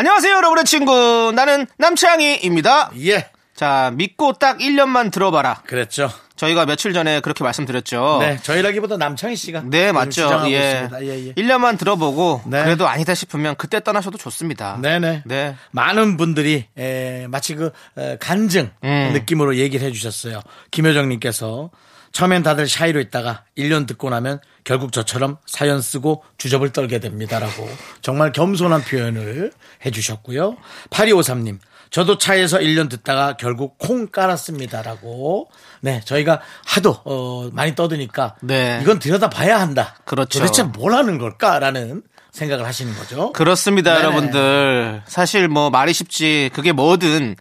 안녕하세요, 여러분의 친구. 나는 남창희입니다. 예, 자, 믿고 딱 1년만 들어봐라. 그랬죠. 저희가 며칠 전에 그렇게 말씀드렸죠. 네, 저희라기보다 남창희 씨가 네, 맞죠. 예. 있습니다. 예, 예. 1년만 들어보고 네. 그래도 아니다 싶으면 그때 떠나셔도 좋습니다. 네 네. 네. 많은 분들이 에, 마치 그 에, 간증 음. 느낌으로 얘기를 해 주셨어요. 김효정 님께서 처음엔 다들 샤이로 있다가 1년 듣고 나면 결국 저처럼 사연 쓰고 주접을 떨게 됩니다라고 정말 겸손한 표현을 해주셨고요. 8253님 저도 차에서 1년 듣다가 결국 콩 깔았습니다라고 네 저희가 하도 어, 많이 떠드니까 네. 이건 들여다 봐야 한다. 그렇죠. 도대체 뭘 하는 걸까라는 생각을 하시는 거죠. 그렇습니다, 네네. 여러분들. 사실 뭐 말이 쉽지. 그게 뭐든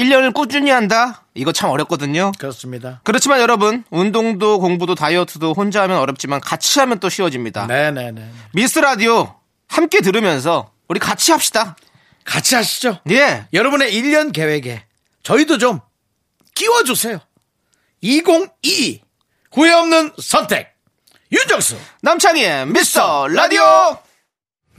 1년을 꾸준히 한다? 이거 참 어렵거든요. 그렇습니다. 그렇지만 여러분, 운동도 공부도 다이어트도 혼자 하면 어렵지만 같이 하면 또 쉬워집니다. 네네네. 미스 라디오 함께 들으면서 우리 같이 합시다. 같이 하시죠. 예. 여러분의 1년 계획에 저희도 좀 끼워주세요. 2022 후회 없는 선택 윤정수 남창희의 미스터 라디오.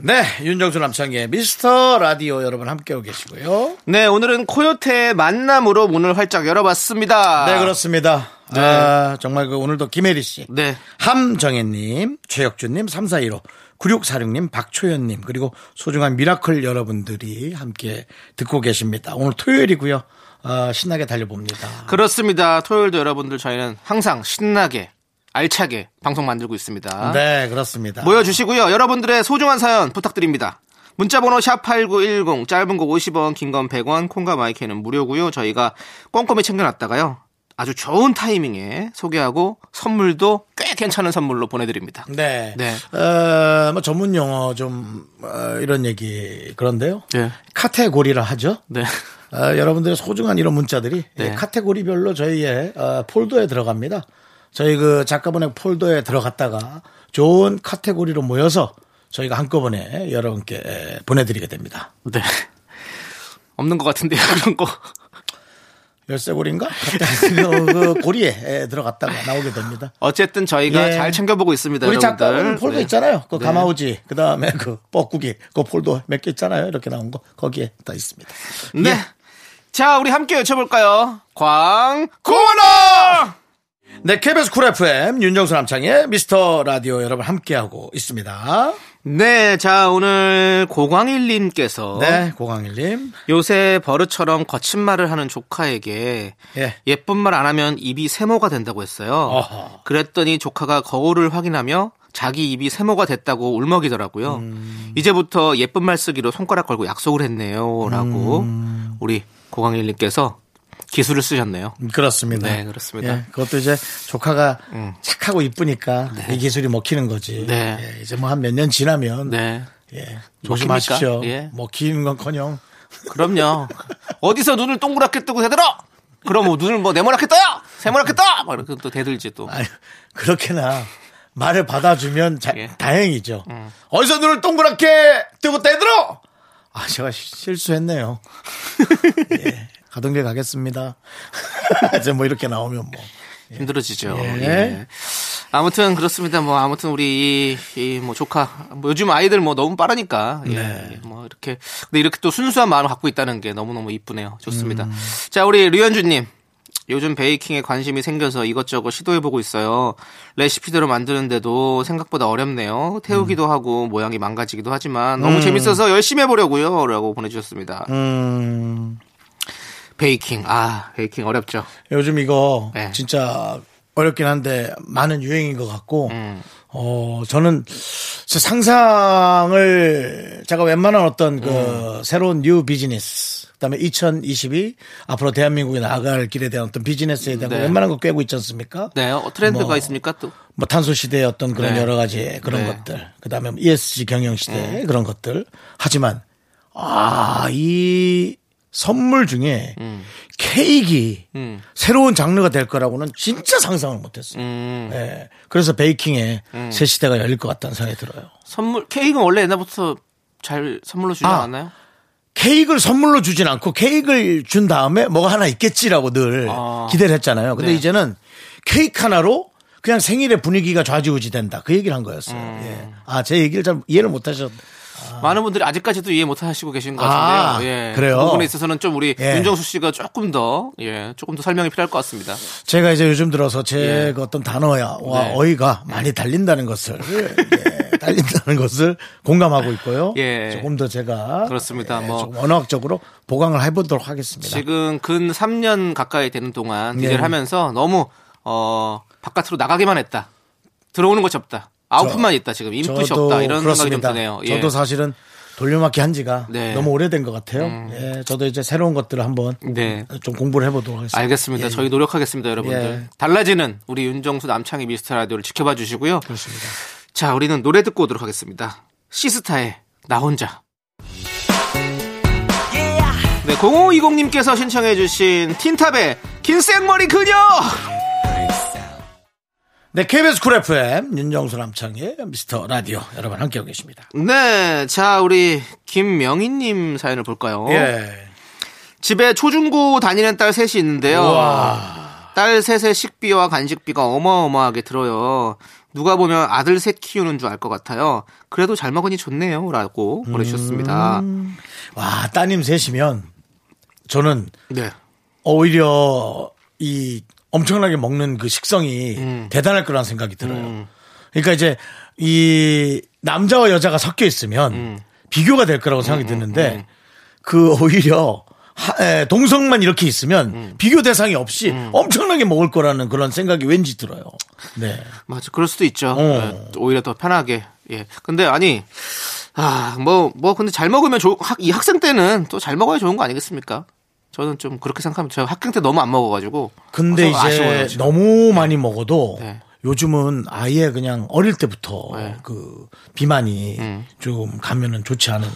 네 윤정수 남창의 미스터 라디오 여러분 함께하고 계시고요 네, 오늘은 코요태의 만남으로 문을 활짝 열어봤습니다. 네 그렇습니다 아, 정말 그 오늘도 김혜리 씨 네. 함정혜님 최혁준님 3415 9646님 박초연님 그리고 소중한 미라클 여러분들이 함께 듣고 계십니다 오늘 토요일이고요 아, 신나게 달려봅니다 그렇습니다. 토요일도 여러분들 저희는 항상 신나게, 알차게 방송 만들고 있습니다. 네 그렇습니다 모여주시고요. 여러분들의 소중한 사연 부탁드립니다. 문자번호 샵8910, 짧은 거 50원, 긴 건 100원, 콩과 마이케이는 무료고요. 저희가 꼼꼼히 챙겨놨다가요. 아주 좋은 타이밍에 소개하고 선물도 꽤 괜찮은 선물로 보내드립니다. 네. 네. 어, 뭐 전문 용어 좀 어, 이런 얘기 그런데요. 네. 카테고리라 하죠. 네. 어, 여러분들의 소중한 이런 문자들이 네. 예, 카테고리별로 저희의 어, 폴더에 들어갑니다. 저희 그 작가분의 폴더에 들어갔다가 좋은 카테고리로 모여서 저희가 한꺼번에 여러분께 에, 보내드리게 됩니다. 네. 없는 것 같은데요, 그런 거. 열쇠고리인가? 그, 그 고리에 에, 들어갔다가 나오게 됩니다. 어쨌든 저희가 예. 잘 챙겨보고 있습니다, 우리 여러분들. 작가분 폴더 네. 있잖아요. 그 네. 가마우지, 그 다음에 그 뻐꾸기, 그 폴더 몇 개 있잖아요. 이렇게 나온 거 거기에 다 있습니다. 네. 예. 자, 우리 함께 외쳐볼까요? 광고나! 네, KBS 쿨 FM 윤정수 남창의 미스터 라디오 여러분 함께하고 있습니다. 네, 자, 오늘 고광일님께서 네, 고강일님. 요새 버릇처럼 거친 말을 하는 조카에게 예. 예쁜 말 안 하면 입이 세모가 된다고 했어요. 어허. 그랬더니 조카가 거울을 확인하며 자기 입이 세모가 됐다고 울먹이더라고요. 음. 이제부터 예쁜 말 쓰기로 손가락 걸고 약속을 했네요. 라고 음. 우리 고광일님께서 기술을 쓰셨네요. 그렇습니다. 네, 그렇습니다. 음. 예, 그것도 이제 조카가 착하고 이쁘니까 이 기술이 먹히는 거지. 네. 예, 이제 뭐 한 몇 년 지나면 네. 예? 조심하십시오. 예. 먹히는 건커녕 그럼요. 어디서 눈을 동그랗게 뜨고 대들어? 그럼 뭐 눈을 뭐 네모나게 떠요? 세모나게 떠! 막 이렇게 또 대들지 또. 아유, 그렇게나 말을 받아주면 자- 예. 다행이죠. 어디서 눈을 동그랗게 뜨고 떼들어? 아, 제가 시- 실수했네요. 예. 가동길 가겠습니다. 이제 뭐 이렇게 나오면 뭐. 힘들어지죠. 예. 예. 아무튼 그렇습니다. 뭐 아무튼 우리 이뭐 조카 뭐 요즘 아이들 뭐 너무 빠르니까 예. 네. 예. 뭐 이렇게 근데 이렇게 또 순수한 마음을 갖고 있다는 게 너무 너무 이쁘네요. 좋습니다. 음. 자 우리 류현주님. 요즘 베이킹에 관심이 생겨서 이것저것 시도해보고 있어요. 레시피대로 만드는데도 생각보다 어렵네요. 태우기도 하고 모양이 망가지기도 하지만 너무 재밌어서 열심히 해보려고요. 라고 보내주셨습니다. 음, 베이킹. 아, 베이킹 어렵죠. 요즘 이거 네. 진짜 어렵긴 한데 많은 유행인 것 같고, 음. 어, 저는 제 상상을 제가 웬만한 어떤 그 음. 새로운 new 비즈니스, 그 다음에 2022 앞으로 대한민국이 나아갈 길에 대한 어떤 비즈니스에 대한 네. 거 웬만한 거 꿰고 있지 않습니까? 네, 어, 트렌드가 뭐, 있습니까 또? 뭐 탄소 시대의 어떤 그런 네. 여러 가지 그런 네. 것들, 그 다음에 ESG 경영 시대 의 그런 것들. 하지만 아, 이 선물 중에 음. 케이크 음. 새로운 장르가 될 거라고는 진짜 상상을 못했어요. 음. 예. 그래서 베이킹의 새 시대가 열릴 것 같다는 생각이 들어요. 선물 케이크는 원래 옛날부터 잘 선물로 주지 아. 않았나요? 케이크를 선물로 주진 않고 케이크를 준 다음에 뭐가 하나 있겠지라고 늘 아. 기대를 했잖아요. 근데 네. 이제는 케이크 하나로 그냥 생일의 분위기가 좌지우지 된다. 그 얘기를 한 거였어요. 음. 예. 아, 제 얘기를 잘 이해를 못 하셨. 많은 분들이 아직까지도 이해 못 하시고 계신 것 아, 같은데요. 예. 그래요? 그 부분에 있어서는 좀 우리 예. 윤정수 씨가 조금 더, 예, 조금 더 설명이 필요할 것 같습니다. 제가 이제 요즘 들어서 제그 어떤 단어와 네. 어휘가 많이 달린다는 것을 예, 달린다는 것을 공감하고 있고요. 예. 조금 더 제가 그렇습니다. 예, 뭐. 언어학적으로 보강을 해보도록 하겠습니다. 지금 근 3년 가까이 되는 동안 네. 디제를 하면서 너무, 어, 바깥으로 나가기만 했다. 들어오는 것이 없다. 아웃풋만 있다. 지금 인풋이 없다. 이런 생각이 좀 드네요. 예. 저도 사실은 돌려막기 한 지가 네. 음. 너무 오래된 것 같아요. 예, 저도 이제 새로운 것들을 한번 네. 좀 공부를 해보도록 하겠습니다. 알겠습니다. 예, 저희 노력하겠습니다, 여러분들. 예. 달라지는 우리 윤정수 남창희 미스터 라디오를 지켜봐 주시고요. 그렇습니다. 자, 우리는 노래 듣고 오도록 하겠습니다. 시스타의 나 혼자. 네, 0520님께서 신청해주신 틴탑의 긴 생머리 그녀! 네, KBS 쿨 FM 윤정수 남창의 미스터 라디오 여러분 함께하고 계십니다. 네, 자, 우리 김명희님 사연을 볼까요? 예. 집에 초중고 다니는 딸 셋이 있는데요. 와. 딸 셋의 식비와 간식비가 어마어마하게 들어요. 누가 보면 아들 셋 키우는 줄 알 것 같아요. 그래도 잘 먹으니 좋네요. 라고 보내주셨습니다. 음. 와, 따님 셋이면 저는 네. 오히려 이 엄청나게 먹는 그 식성이 음. 대단할 거라는 생각이 들어요. 그러니까 이제 이 남자와 여자가 섞여 있으면 음. 비교가 될 거라고 생각이 드는데 그 오히려 하- 에, 동성만 이렇게 있으면 음. 비교 대상이 없이 엄청나게 먹을 거라는 그런 생각이 왠지 들어요. 네. 맞아. 그럴 수도 있죠. 어. 네, 오히려 더 편하게. 예. 근데 아니, 아, 뭐, 뭐, 근데 잘 먹으면 좋, 학, 이 학생 때는 또 잘 먹어야 좋은 거 아니겠습니까? 저는 좀 그렇게 생각합니다. 저 학생 때 너무 안 먹어가지고. 근데 좀 아쉬워요, 이제 지금. 너무 많이 먹어도 네. 요즘은 아예 그냥 어릴 때부터 네. 그 비만이 음. 좀 가면은 좋지 않은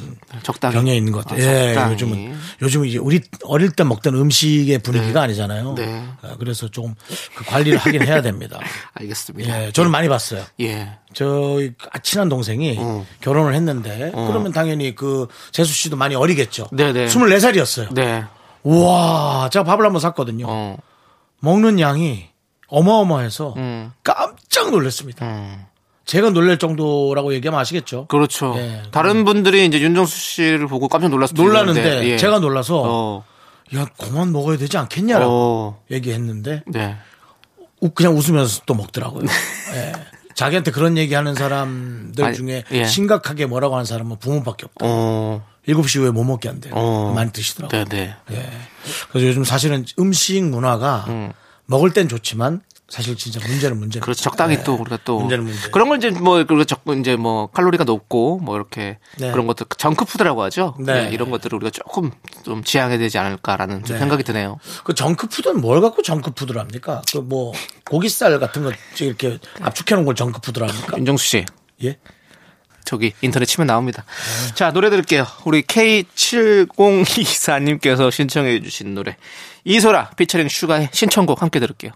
적당히. 경향이 있는 것 같아요. 아, 예, 적당히. 요즘은 요즘은 이제 우리 어릴 때 먹던 음식의 분위기가 아니잖아요. 네. 아, 그래서 조금 그 관리를 하긴 해야 됩니다. 알겠습니다. 예, 저는 많이 봤어요. 예. 저희 친한 동생이 어. 결혼을 했는데 그러면 당연히 그 재수 씨도 많이 어리겠죠. 네네. 24살이었어요. 네. 우와, 제가 밥을 한번 샀거든요. 어. 먹는 양이 어마어마해서 음. 깜짝 놀랐습니다. 음. 제가 놀랄 정도라고 얘기하면 아시겠죠? 그렇죠. 예. 다른 분들이 이제 윤정수 씨를 보고 깜짝 놀랐을 있는데, 예. 제가 놀라서 어. 야 그만 먹어야 되지 않겠냐라고 어. 얘기했는데 네. 우- 그냥 웃으면서 또 먹더라고요. 예. 자기한테 그런 얘기하는 사람들 아니, 중에 예. 심각하게 뭐라고 하는 사람은 부모밖에 없다. 어. 7시 후에 못 먹게 한대요. 어. 많이 드시더라고요. 네, 네. 예. 그래서 요즘 사실은 음식 문화가 음. 먹을 땐 좋지만 사실 진짜 문제는 문제. 그렇죠. 적당히 또 우리가 또 문제는 문제. 그런 걸 이제 뭐 그리고 적 이제 뭐 칼로리가 높고 뭐 이렇게 네. 그런 것들 정크푸드라고 하죠. 네. 네, 이런 것들을 우리가 조금 좀 지양해야 되지 않을까라는 좀 네. 생각이 드네요. 그 정크푸드는 뭘 갖고 정크푸드를 합니까? 그 뭐 고기살 같은 거 이렇게 압축해 놓은 걸 정크푸드를 합니까? 윤정수 씨 예? 저기 인터넷 치면 나옵니다. 네. 자 노래 들을게요. 우리 K7024님께서 신청해 주신 노래 이소라 피처링 슈가의 신청곡 함께 들을게요.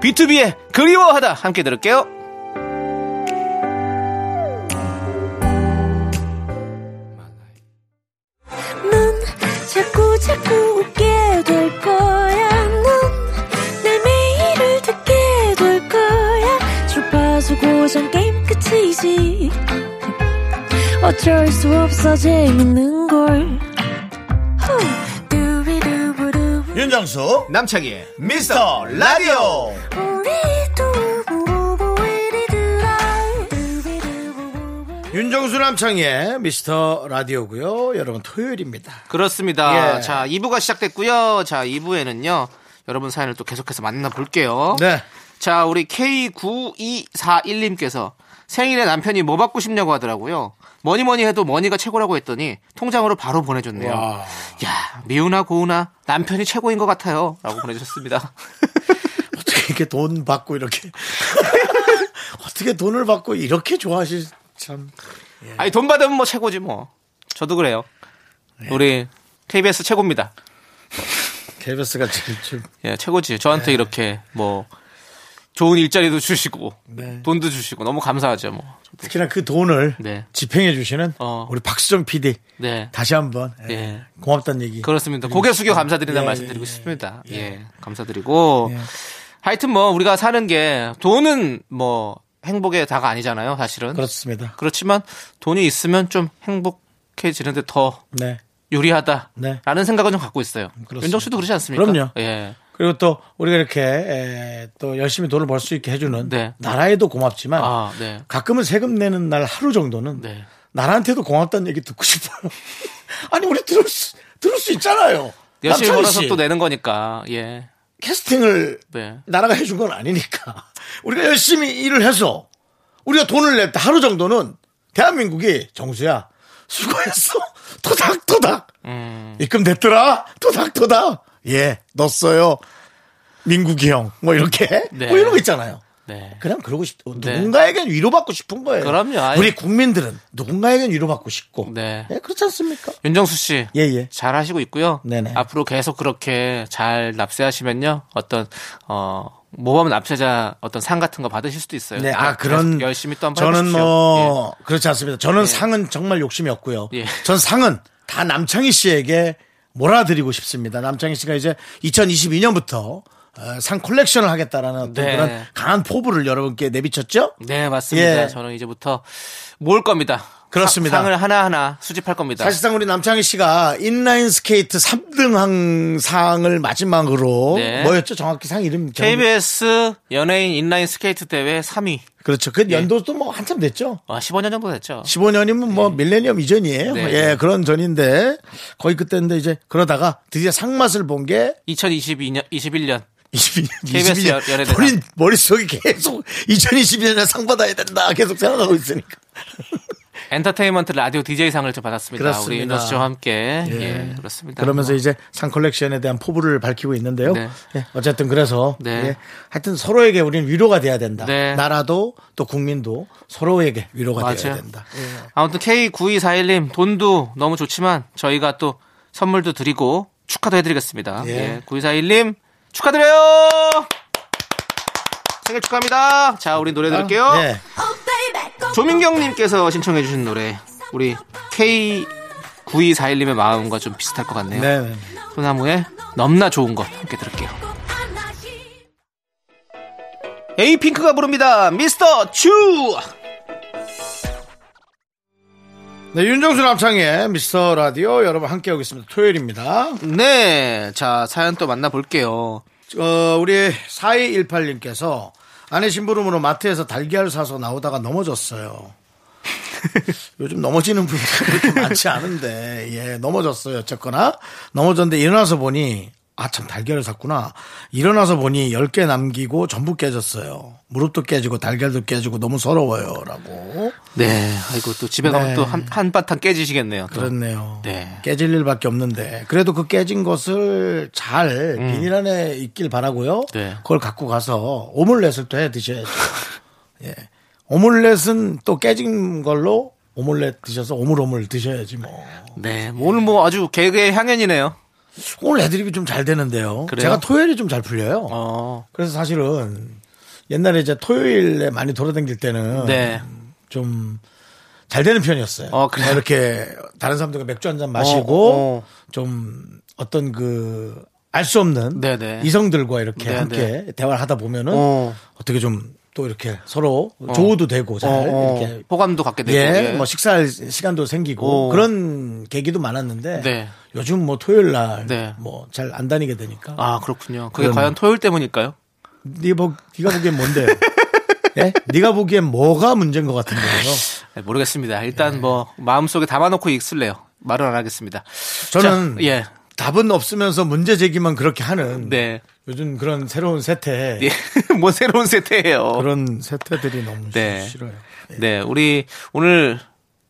B2B의 그리워하다 함께 들을게요. 넌 자꾸 자꾸 웃게 끝이지. 어쩔 수 없어 재밌는 걸. 윤정수 남창희의 미스터 라디오. 윤정수 남창희의 미스터 라디오고요. 여러분 토요일입니다. 그렇습니다. 예. 자 2부가 시작됐고요. 자 2부에는요. 여러분 사연을 또 계속해서 만나볼게요. 네. 자, 우리 K9241님께서 생일에 남편이 뭐 받고 싶냐고 하더라고요. 뭐니 뭐니 해도 money가 최고라고 했더니 통장으로 바로 보내줬네요. 와. 야, 미우나 고우나 남편이 최고인 것 같아요. 라고 보내주셨습니다. 어떻게 이렇게 돈 받고 이렇게 어떻게 돈을 받고 이렇게 좋아하실 참. 아니 돈 받으면 뭐 최고지 뭐. 저도 그래요. 네. 우리 KBS 최고입니다. KBS가 지금 좀 예, 최고지. 저한테 이렇게 뭐 좋은 일자리도 주시고 네. 돈도 주시고 너무 감사하죠 뭐. 특히나 그 돈을 네. 집행해 주시는 어. 우리 박수정 PD 네. 다시 한번 예, 예. 고맙다는 얘기. 그렇습니다. 고개 숙여 감사드린다는 예, 말씀 드리고 예, 싶습니다. 예. 감사드리고 하여튼 뭐 우리가 사는 게 돈은 뭐 행복의 다가 아니잖아요, 사실은. 그렇습니다. 그렇지만 돈이 있으면 좀 행복해지는데 더 네. 유리하다라는 네. 생각은 좀 갖고 있어요. 윤정 씨도 그렇지 않습니까? 그럼요. 예. 그리고 또 우리가 이렇게 에, 또 열심히 돈을 벌 수 있게 해주는 네. 나라에도 고맙지만 아, 네. 가끔은 세금 내는 날 하루 정도는 네. 나라한테도 고맙다는 얘기 듣고 싶어요. 아니 우리 들을 수 들을 수 있잖아요. 열심히 벌어서 씨, 또 내는 거니까. 예. 캐스팅을 네. 나라가 해준 건 아니니까 우리가 열심히 일을 해서 우리가 돈을 낼때 하루 정도는 대한민국이 정수야 수고했어 토닥토닥 음. 입금 됐더라 토닥토닥 예 넣었어요 민국이 형 뭐 이렇게 네. 뭐 이런 거 있잖아요 네. 그냥 그러고 싶 네. 누군가에겐 위로받고 싶은 거예요 그럼요. 아이. 우리 국민들은 누군가에겐 위로받고 싶고 네. 예, 그렇지 않습니까 윤정수 씨. 예 예 잘 하시고 있고요. 네네. 앞으로 계속 그렇게 잘 납세하시면요. 어떤 어 모범 납세자 어떤 상 같은 거 받으실 수도 있어요. 네, 아, 그런. 열심히 또 한번 저는. 뭐, 그렇지 않습니다. 저는 예. 상은 정말 욕심이 없고요. 예. 전 상은 다 남창희 씨에게 몰아드리고 싶습니다. 남창희 씨가 이제 2022년부터 어, 상 콜렉션을 하겠다라는 어떤 네. 그런 강한 포부를 여러분께 내비쳤죠? 예. 네, 맞습니다. 예. 저는 이제부터 모을 겁니다. 그렇습니다. 사- 상을 하나하나 수집할 겁니다. 사실상 우리 남창희 씨가 인라인 스케이트 3등한 상을 마지막으로 네. 뭐였죠? 정확히 상 이름 KBS 연예인 인라인 스케이트 대회 3위. 그렇죠. 그 연도도 뭐 한참 됐죠. 아, 15년 정도 됐죠. 15년이면 뭐 밀레니엄 이전이에요. 네. 예, 그런 전인데 거의 그때인데 이제 그러다가 드디어 상맛을 본 게 2022년 21년 22년, KBS 22년. 연예대상. 본인 머릿속에 계속 2022년에 상 받아야 된다 계속 생각하고 있으니까. 엔터테인먼트 라디오 DJ상을 좀 받았습니다. 그렇습니다. 우리 윤정수 씨와 함께. 예. 예, 그렇습니다. 그러면서 뭐. 이제 상 컬렉션에 대한 포부를 밝히고 있는데요. 네. 예, 어쨌든 그래서 네. 예, 하여튼 서로에게 우리는 위로가 돼야 된다. 네. 나라도 또 국민도 서로에게 위로가 돼야 맞아요. 된다. 아무튼 K9241님 돈도 너무 좋지만 저희가 또 선물도 드리고 축하도 해드리겠습니다. 예. 예. 9241님 축하드려요! 생일 축하합니다. 자, 우리 노래 들을게요. 예. 조민경님께서 신청해주신 노래. 우리 K9241님의 마음과 좀 비슷할 것 같네요. 네, 네. 소나무의 넘나 좋은 것 함께 들을게요. 에이핑크가 부릅니다. 미스터 츄! 네, 윤정수 남창의 미스터 라디오 여러분 함께하고 있습니다. 토요일입니다. 네. 자, 사연 또 만나볼게요. 어, 우리 4218님께서 아내 심부름으로 마트에서 달걀 사서 나오다가 넘어졌어요. 요즘 넘어지는 분들이 그렇게 많지 않은데, 예, 넘어졌어요. 어쨌거나. 넘어졌는데 일어나서 보니, 아, 참, 달걀을 샀구나. 일어나서 보니 10개 남기고 전부 깨졌어요. 무릎도 깨지고 달걀도 깨지고 너무 서러워요. 라고. 네. 아이고, 또 집에 가면 네. 또 한, 한바탕 깨지시겠네요. 또. 그렇네요. 네. 깨질 일밖에 없는데 그래도 그 깨진 것을 잘 비닐 안에 있길 바라고요. 음. 네. 그걸 갖고 가서 오믈렛을 또 해 드셔야죠. 예. 오믈렛은 또 깨진 걸로 오믈렛 드셔서 오물오물 드셔야지 뭐. 네. 뭐 오늘 뭐 아주 개그의 향연이네요. 오늘 애드립이 좀 잘 되는데요. 그래요? 제가 토요일이 좀 잘 풀려요. 어. 그래서 사실은 옛날에 이제 토요일에 많이 돌아다닐 때는 네. 좀 잘 되는 편이었어요. 어, 그래요? 이렇게 다른 사람들과 맥주 한 잔 마시고 어, 어. 좀 어떤 그 알 수 없는 네네. 이성들과 이렇게 네네. 함께 대화를 하다 보면은 어. 어. 떻게 좀 또 이렇게 서로 조우도 되고 잘 어, 어. 이렇게 호감도 갖게 되고. 예, 예. 뭐 식사할 시간도 생기고 어. 그런 계기도 많았는데 네. 요즘 뭐 토요일 날 네. 뭐잘 안 다니게 되니까 아, 그렇군요. 그게 그럼- 과연 토요일 때문일까요? 네가 보 네가 보기엔 뭔데? 예? 네가 보기엔 뭐가 문제인 것 같은데요? 네, 모르겠습니다. 예. 일단 뭐 마음속에 담아놓고 있을래요. 말은 안 하겠습니다. 저는 자, 예. 답은 없으면서 문제 제기만 그렇게 하는 네. 요즘 그런 새로운 세태 예. 뭐 새로운 세태예요. 그런 세태들이 너무 네. 싫어요. 네, 우리 오늘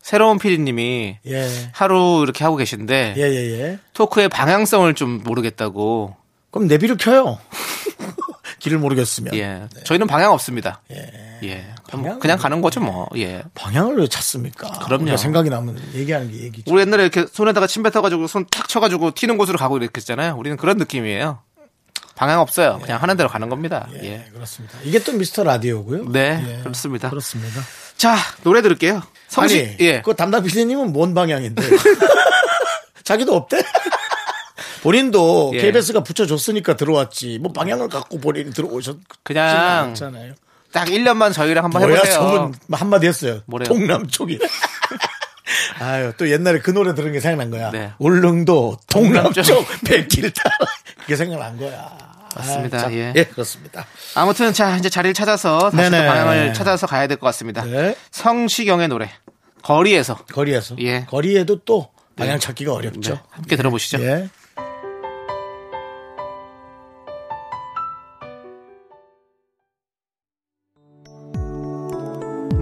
새로운 피디님이 예. 하루 이렇게 하고 계신데 예, 예, 예. 토크의 방향성을 좀 모르겠다고. 그럼 내비를 켜요. 길을 모르겠으면. 예, 저희는 방향 없습니다. 예. 예. 방향은 그냥 가는 거죠, 뭐. 예. 방향을 왜 찾습니까? 그럼요. 생각이 나면 얘기하는 게 얘기죠. 우리 옛날에 이렇게 손에다가 침 뱉어가지고 손 탁 쳐가지고 튀는 곳으로 가고 이랬잖아요. 우리는 그런 느낌이에요. 방향 없어요. 그냥 하는 대로 가는 겁니다. 예, 예. 그렇습니다. 이게 또 미스터 라디오고요. 네, 예, 그렇습니다. 그렇습니다. 자, 노래 들을게요. 성시, 아니, 예. 그 담당 PD님은 뭔 방향인데? 자기도 없대? 본인도 예. KBS가 붙여줬으니까 들어왔지. 뭐 방향을 갖고 본인이 들어오셨 그냥 않잖아요. 딱 1년만 저희랑 한번 뭐야, 해보세요. 저분 한마디 했어요. 뭐래요? 동남쪽이. 아유, 또 옛날에 그 노래 들은 게 생각난 거야. 네. 울릉도 동남쪽. 백길 따라. 그게 생각난 거야. 맞습니다. 아, 자, 예. 예, 그렇습니다. 아무튼 자 이제 자리를 찾아서 다시 또 네네. 방향을 찾아서 가야 될 것 같습니다. 네. 성시경의 노래 거리에서 거리에서. 예. 거리에도 또 방향 찾기가 어렵죠. 네, 함께 들어보시죠. 예.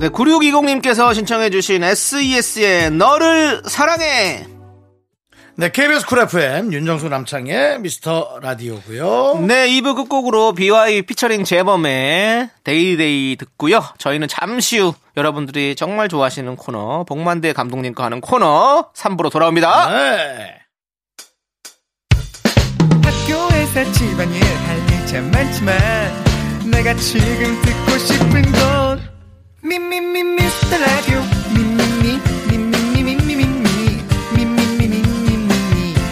네, 9620님께서 신청해주신 SES의 너를 사랑해. 네, KBS 쿨 FM 윤정수 남창희의 미스터 라디오고요. 네, 2부 끝곡으로 비와이 피처링 재범의 Day Day 듣고요. 저희는 잠시 후 여러분들이 정말 좋아하시는 코너 봉만대 감독님과 하는 코너 3부로 돌아옵니다. 네. 학교에서 집안일 할일참 많지만 내가 지금 듣고 싶은 건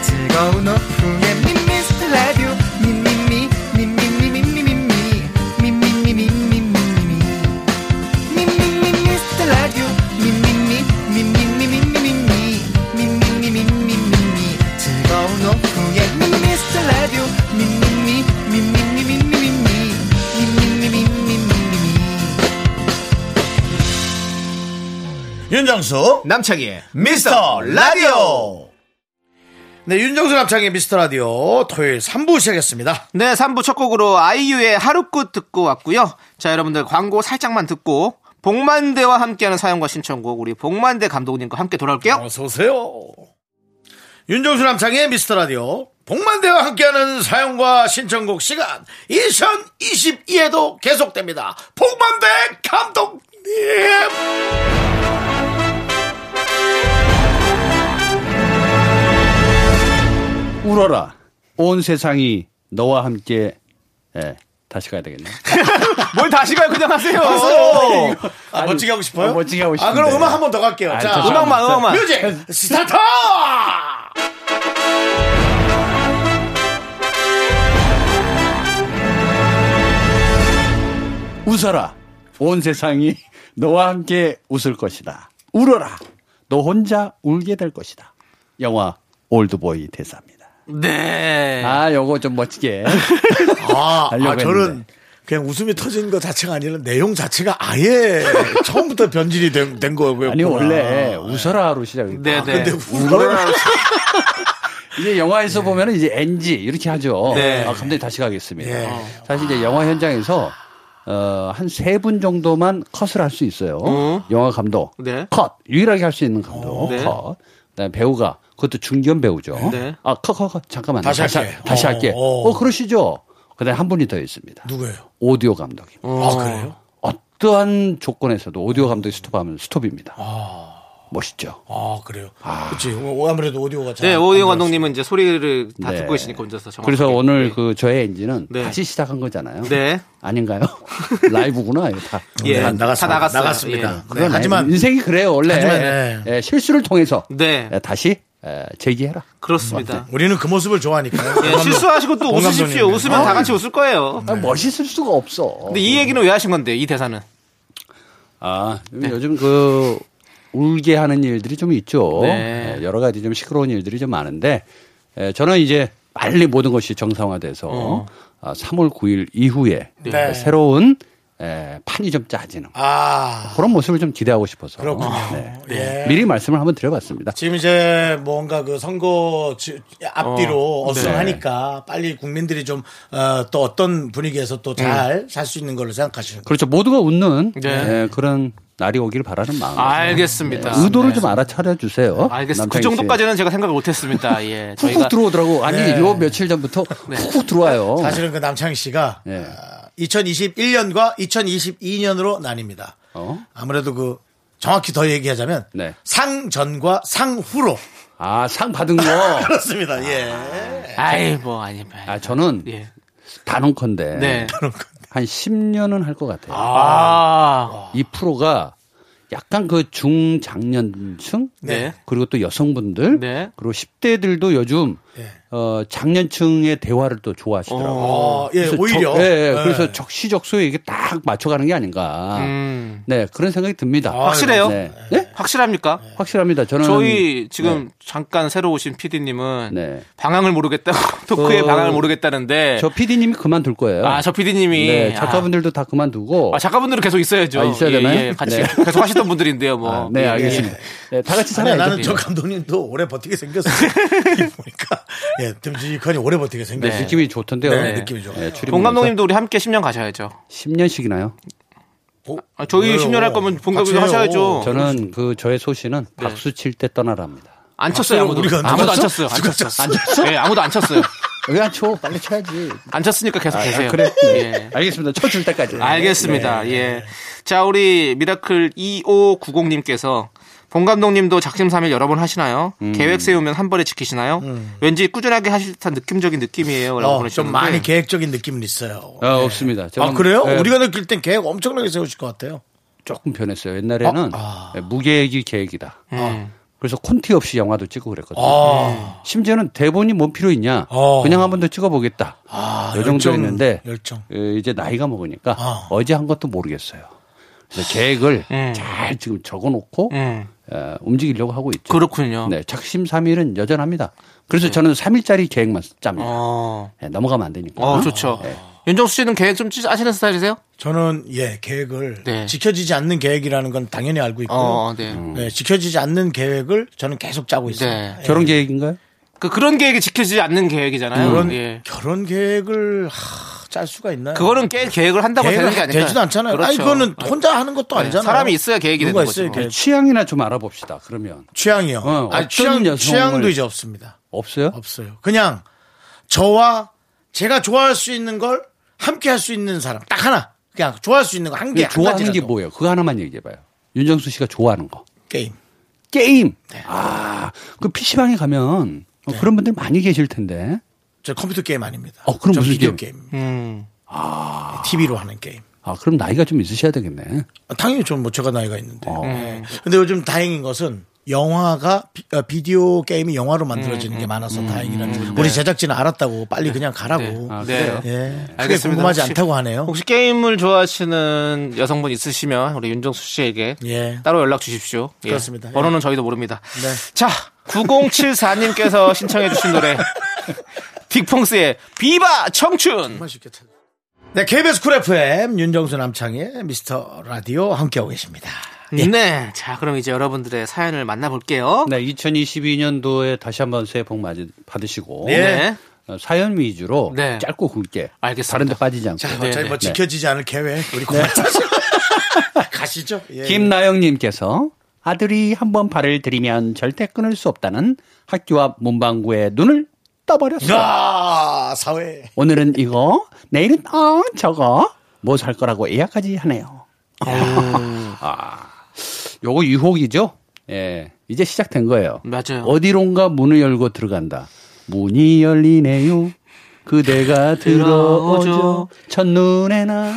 즐거운 오후 윤정수 남창희의 미스터 라디오. 네, 윤정수 남창의 미스터 라디오 토요일 3부 시작했습니다. 네, 3부 첫 곡으로 아이유의 하루끝 듣고 왔고요. 자, 여러분들 광고 살짝만 듣고 복만대와 함께하는 사연과 신청곡 우리 복만대 감독님과 함께 돌아올게요. 어서 오세요. 윤정수 남창의 미스터 라디오 복만대와 함께하는 사연과 신청곡 시간 2022에도 계속됩니다. 복만대 감독님. 울어라. 온 세상이 너와 함께 예, 다시 가야 되겠네. 뭘 다시 가요? 그냥 하세요. 아, 멋지게 하고 싶어요? 어, 멋지게 하고 아, 싶은데. 그럼 음악 한 번 더 갈게요. 아, 자, 저 음악만, 음악만. music start! 웃어라. 온 세상이 너와 함께 웃을 것이다. 울어라. 너 혼자 울게 될 것이다. 영화 올드보이 대사입니다. 네. 아, 요거 좀 멋지게. 아, 아, 저는. 그냥 웃음이 터진 것 자체가 아니라 내용 자체가 아예 처음부터 변질이 된, 된 거고요. 아니, 원래 웃어라로 시작이 네, 네. 근데 울어라. 이제 영화에서 보면은 이제 NG 이렇게 하죠. 네. 아, 감독님 다시 가겠습니다. 예. 사실 이제 영화 현장에서 어, 한 세 분 정도만 컷을 할 수 있어요. 어. 영화 감독. 네. 컷. 유일하게 할 수 있는 감독. 네. 컷. 그다음에 배우가 그것도 중견 배우죠. 네. 아, 컷, 컷, 컷. 잠깐만. 다시 다시, 할게. 할- 다시 어, 할게. 어. 어, 그러시죠. 그다음에 한 분이 더 있습니다. 누구예요? 오디오 감독입니다. 아, 그래요? 어떠한 조건에서도 오디오 감독이 스톱하면 스톱입니다. 멋있죠. 아, 그래요? 그치. 아무래도 오디오가 잘. 네, 안 오디오. 감독님은 이제 소리를 다 네. 듣고 계시니까 혼자서 정확하게. 그래서 오늘 네. 그 저의 엔진은 네. 다시 시작한 거잖아요. 네. 아닌가요? 라이브구나, 이거 다. 예. 네, 나갔습니다. 다 나갔어요. 나갔습니다. 예. 네. 하지만 인생이 그래요, 원래. 하지만, 네. 예, 실수를 통해서 네. 예, 다시 예, 제기해라. 그렇습니다. 우리는 그 모습을 좋아하니까요. 예, 실수하시고 또공 웃으십시오. 웃으면 어? 다 같이 웃을 거예요. 아, 멋있을 수가 없어. 근데 이 얘기는 왜 하신 건데, 이 대사는? 아, 네. 요즘 그 울게 하는 일들이 좀 있죠. 네. 예, 여러 가지 좀 시끄러운 일들이 좀 많은데 예, 저는 이제 빨리 모든 것이 정상화돼서 어. 아, 3월 9일 이후에 네. 새로운 예, 판이 좀 짜지는 아, 그런 모습을 좀 기대하고 싶어서 그렇군요. 네. 예. 미리 말씀을 한번 드려봤습니다. 지금 이제 뭔가 그 선거 지- 앞뒤로 어, 어, 썸하니까 빨리 국민들이 좀, 어, 또 어 떤 분위기에서 또 잘 살수 있는 걸로 생각하시는. 그렇죠. 모두가 웃는 네. 예, 그런 날이 오길 바라는 마음. 알겠습니다. 의도를 네. 좀 알아차려 주세요. 알겠습니다. 그 정도까지는 제가 생각을 못했습니다. 예, 훅훅 들어오더라고. 아니, 네. 요 며칠 전부터 훅훅 들어와요. 사실은 그 남창희 씨가 예. 아, 2021년과 2022년으로 나뉩니다. 어? 아무래도 그 정확히 더 얘기하자면 네. 상전과 상후로 아, 상 받은 거. 그렇습니다. 예. 아이 뭐 아니. 아, 저는 예. 단언컨대 네. 한 10년은 할 것 같아요. 아. 이 프로가 약간 그 중장년층 네. 그리고 또 여성분들 네. 그리고 10대들도 요즘 예. 어 장년층의 대화를 또 좋아하시더라고요. 어, 예, 오히려. 적- 예, 예. 예. 그래서 적시적소에 이게 딱 맞춰가는 게 아닌가. 음. 네, 그런 생각이 듭니다. 확실해요? 네. 네? 확실합니까? 확실합니다. 저는 저희 지금 잠깐 새로 오신 PD님은 네. 방향을 모르겠다고 토크의 그- 방향을 모르겠다는데 저 PD님이 그만둘 거예요. 아 저 PD님이 네, 작가분들도 다 그만두고 아, 작가분들은 계속 있어야죠. 아, 있어야 예, 되나요? 예, 같이 네. 계속 하시던 분들인데요. 뭐. 아, 네, 예, 알겠습니다. 네, 다 같이 아니, 살아야죠. 나는 저 감독님도 오래 버티게 생겼어요. 보니까 예, 듬직하니 오래 버티게 생겼어요. 네. 느낌이 좋던데요. 네, 느낌이 좋아요. 네, 본 감독님도 우리 함께 10년 가셔야죠. 10년씩이나요? 아, 저희 왜요? 10년 할 거면 본 감독님. 하셔야죠. 저는 그 저의 소신은 박수 칠 때 떠나랍니다. 안 쳤어요, 아무도. 우리가 안 아무도 안 쳤어? 쳤어요. 안 쳤어요. 안 쳤어요. 예, 아무도 안 쳤어요. 왜 안 쳐? 빨리 쳐야지. 안 쳤으니까 계속 계세요. 그래? 예. 알겠습니다. 쳐줄 때까지. 알겠습니다. 네. 예. 자, 우리 미라클 2590님께서 봉 감독님도 작심삼일 여러 번 하시나요? 음. 계획 세우면 한 번에 지키시나요? 왠지 꾸준하게 하실 듯한 느낌적인 느낌이에요. 라고 어, 좀 보내주셨는데. 많이 계획적인 느낌은 있어요. 어, 없습니다. 저는, 아, 그래요? 예, 우리가 느낄 땐 계획 엄청나게 세우실 것 같아요. 조금 변했어요. 옛날에는 예, 무계획이 계획이다. 음. 그래서 콘티 없이 영화도 찍고 그랬거든요. 아, 심지어는 대본이 뭔 필요 있냐? 어. 그냥 한 번 더 찍어보겠다. 아, 요 정도였는데 열정. 예, 이제 나이가 먹으니까 아. 어제 한 것도 모르겠어요. 그래서 계획을 음. 잘 지금 적어놓고 음. 어, 움직이려고 하고 있죠. 그렇군요. 네, 작심 삼일은 여전합니다. 그래서 저는 3일짜리 계획만 짭니다. 어. 네, 넘어가면 안 되니까. 어, 좋죠. 네. 윤정수 씨는 계획 좀 짜시는 스타일이세요? 저는 예 계획을 네. 지켜지지 않는 계획이라는 건 당연히 알고 있고요. 어, 네. 네, 지켜지지 않는 계획을 저는 계속 짜고 있어요. 네. 예. 결혼 계획인가요? 그, 그런 계획이 지켜지지 않는 계획이잖아요. 결혼 예. 결혼 계획을 하, 짤 수가 있나요? 그거는 깨, 계획을 한다고 되는 게 아니라. 되지도 않잖아요. 그렇죠. 아니 그거는 혼자 하는 것도 네, 아니잖아요. 사람이 있어야 계획이 누가 되는 거죠. 계획? 취향이나 좀 알아봅시다. 그러면 취향이요. 어, 아니, 어떤 취향 취향도 이제 없습니다. 없어요? 없어요. 그냥 저와 제가 좋아할 수 있는 걸 함께 할 수 있는 사람 딱 하나. 그냥 좋아할 수 있는 거 한 개. 좋아하는 게 뭐예요? 그거 하나만 얘기해 봐요. 윤정수 씨가 좋아하는 거. 게임. 게임. 네. 아, 그 PC방에 가면 어, 그런 분들 많이 계실 텐데. 저 컴퓨터 게임 아닙니다. 어, 그럼 저 무슨 비디오 게임? 게임. 음. TV로 하는 게임. 아, 그럼 나이가 좀 있으셔야 되겠네. 아, 당연히 좀 뭐 제가 나이가 있는데. 어. 네. 근데 요즘 다행인 것은 영화가 비, 디오 게임이 영화로 만들어지는 게 많아서 다행이라는 우리 제작진은 알았다고 빨리 그냥 가라고. 네. 아, 네. 예. 크게 알겠습니다. 궁금하지 혹시- 않다고 하네요. 혹시 게임을 좋아하시는 여성분 있으시면 우리 윤정수 씨에게 예. 따로 연락 주십시오. 예. 그렇습니다. 예. 번호는 저희도 모릅니다. 네. 자, 9074님께서 신청해 주신 노래 딕펑스의 비바 청춘. 네, KBS 쿨 FM 윤정수 남창희의 미스터 라디오 함께하고 계십니다. 네, 자 그럼 이제 여러분들의 사연을 만나볼게요. 네, 2022년도에 다시 한번 새해 복 많이 받으시고. 네. 어, 사연 위주로 네. 짧고 굵게. 알겠습니다. 다른 데 빠지지 않고. 자, 네, 어차피 네. 뭐 지켜지지 않을 계획 우리 네. 가시죠. 예. 김나영님께서 아들이 한번 발을 들이면 절대 끊을 수 없다는 학교 앞 문방구에 눈을 떠버렸어요. 아, 사회. 오늘은 이거, 내일은 어 저거 뭐 살 거라고 예약까지 하네요. 아, 요거 유혹이죠. 예, 이제 시작된 거예요. 맞아요. 어디론가 문을 열고 들어간다. 문이 열리네요. 그대가 들어오죠. 들어오죠. 첫눈에 나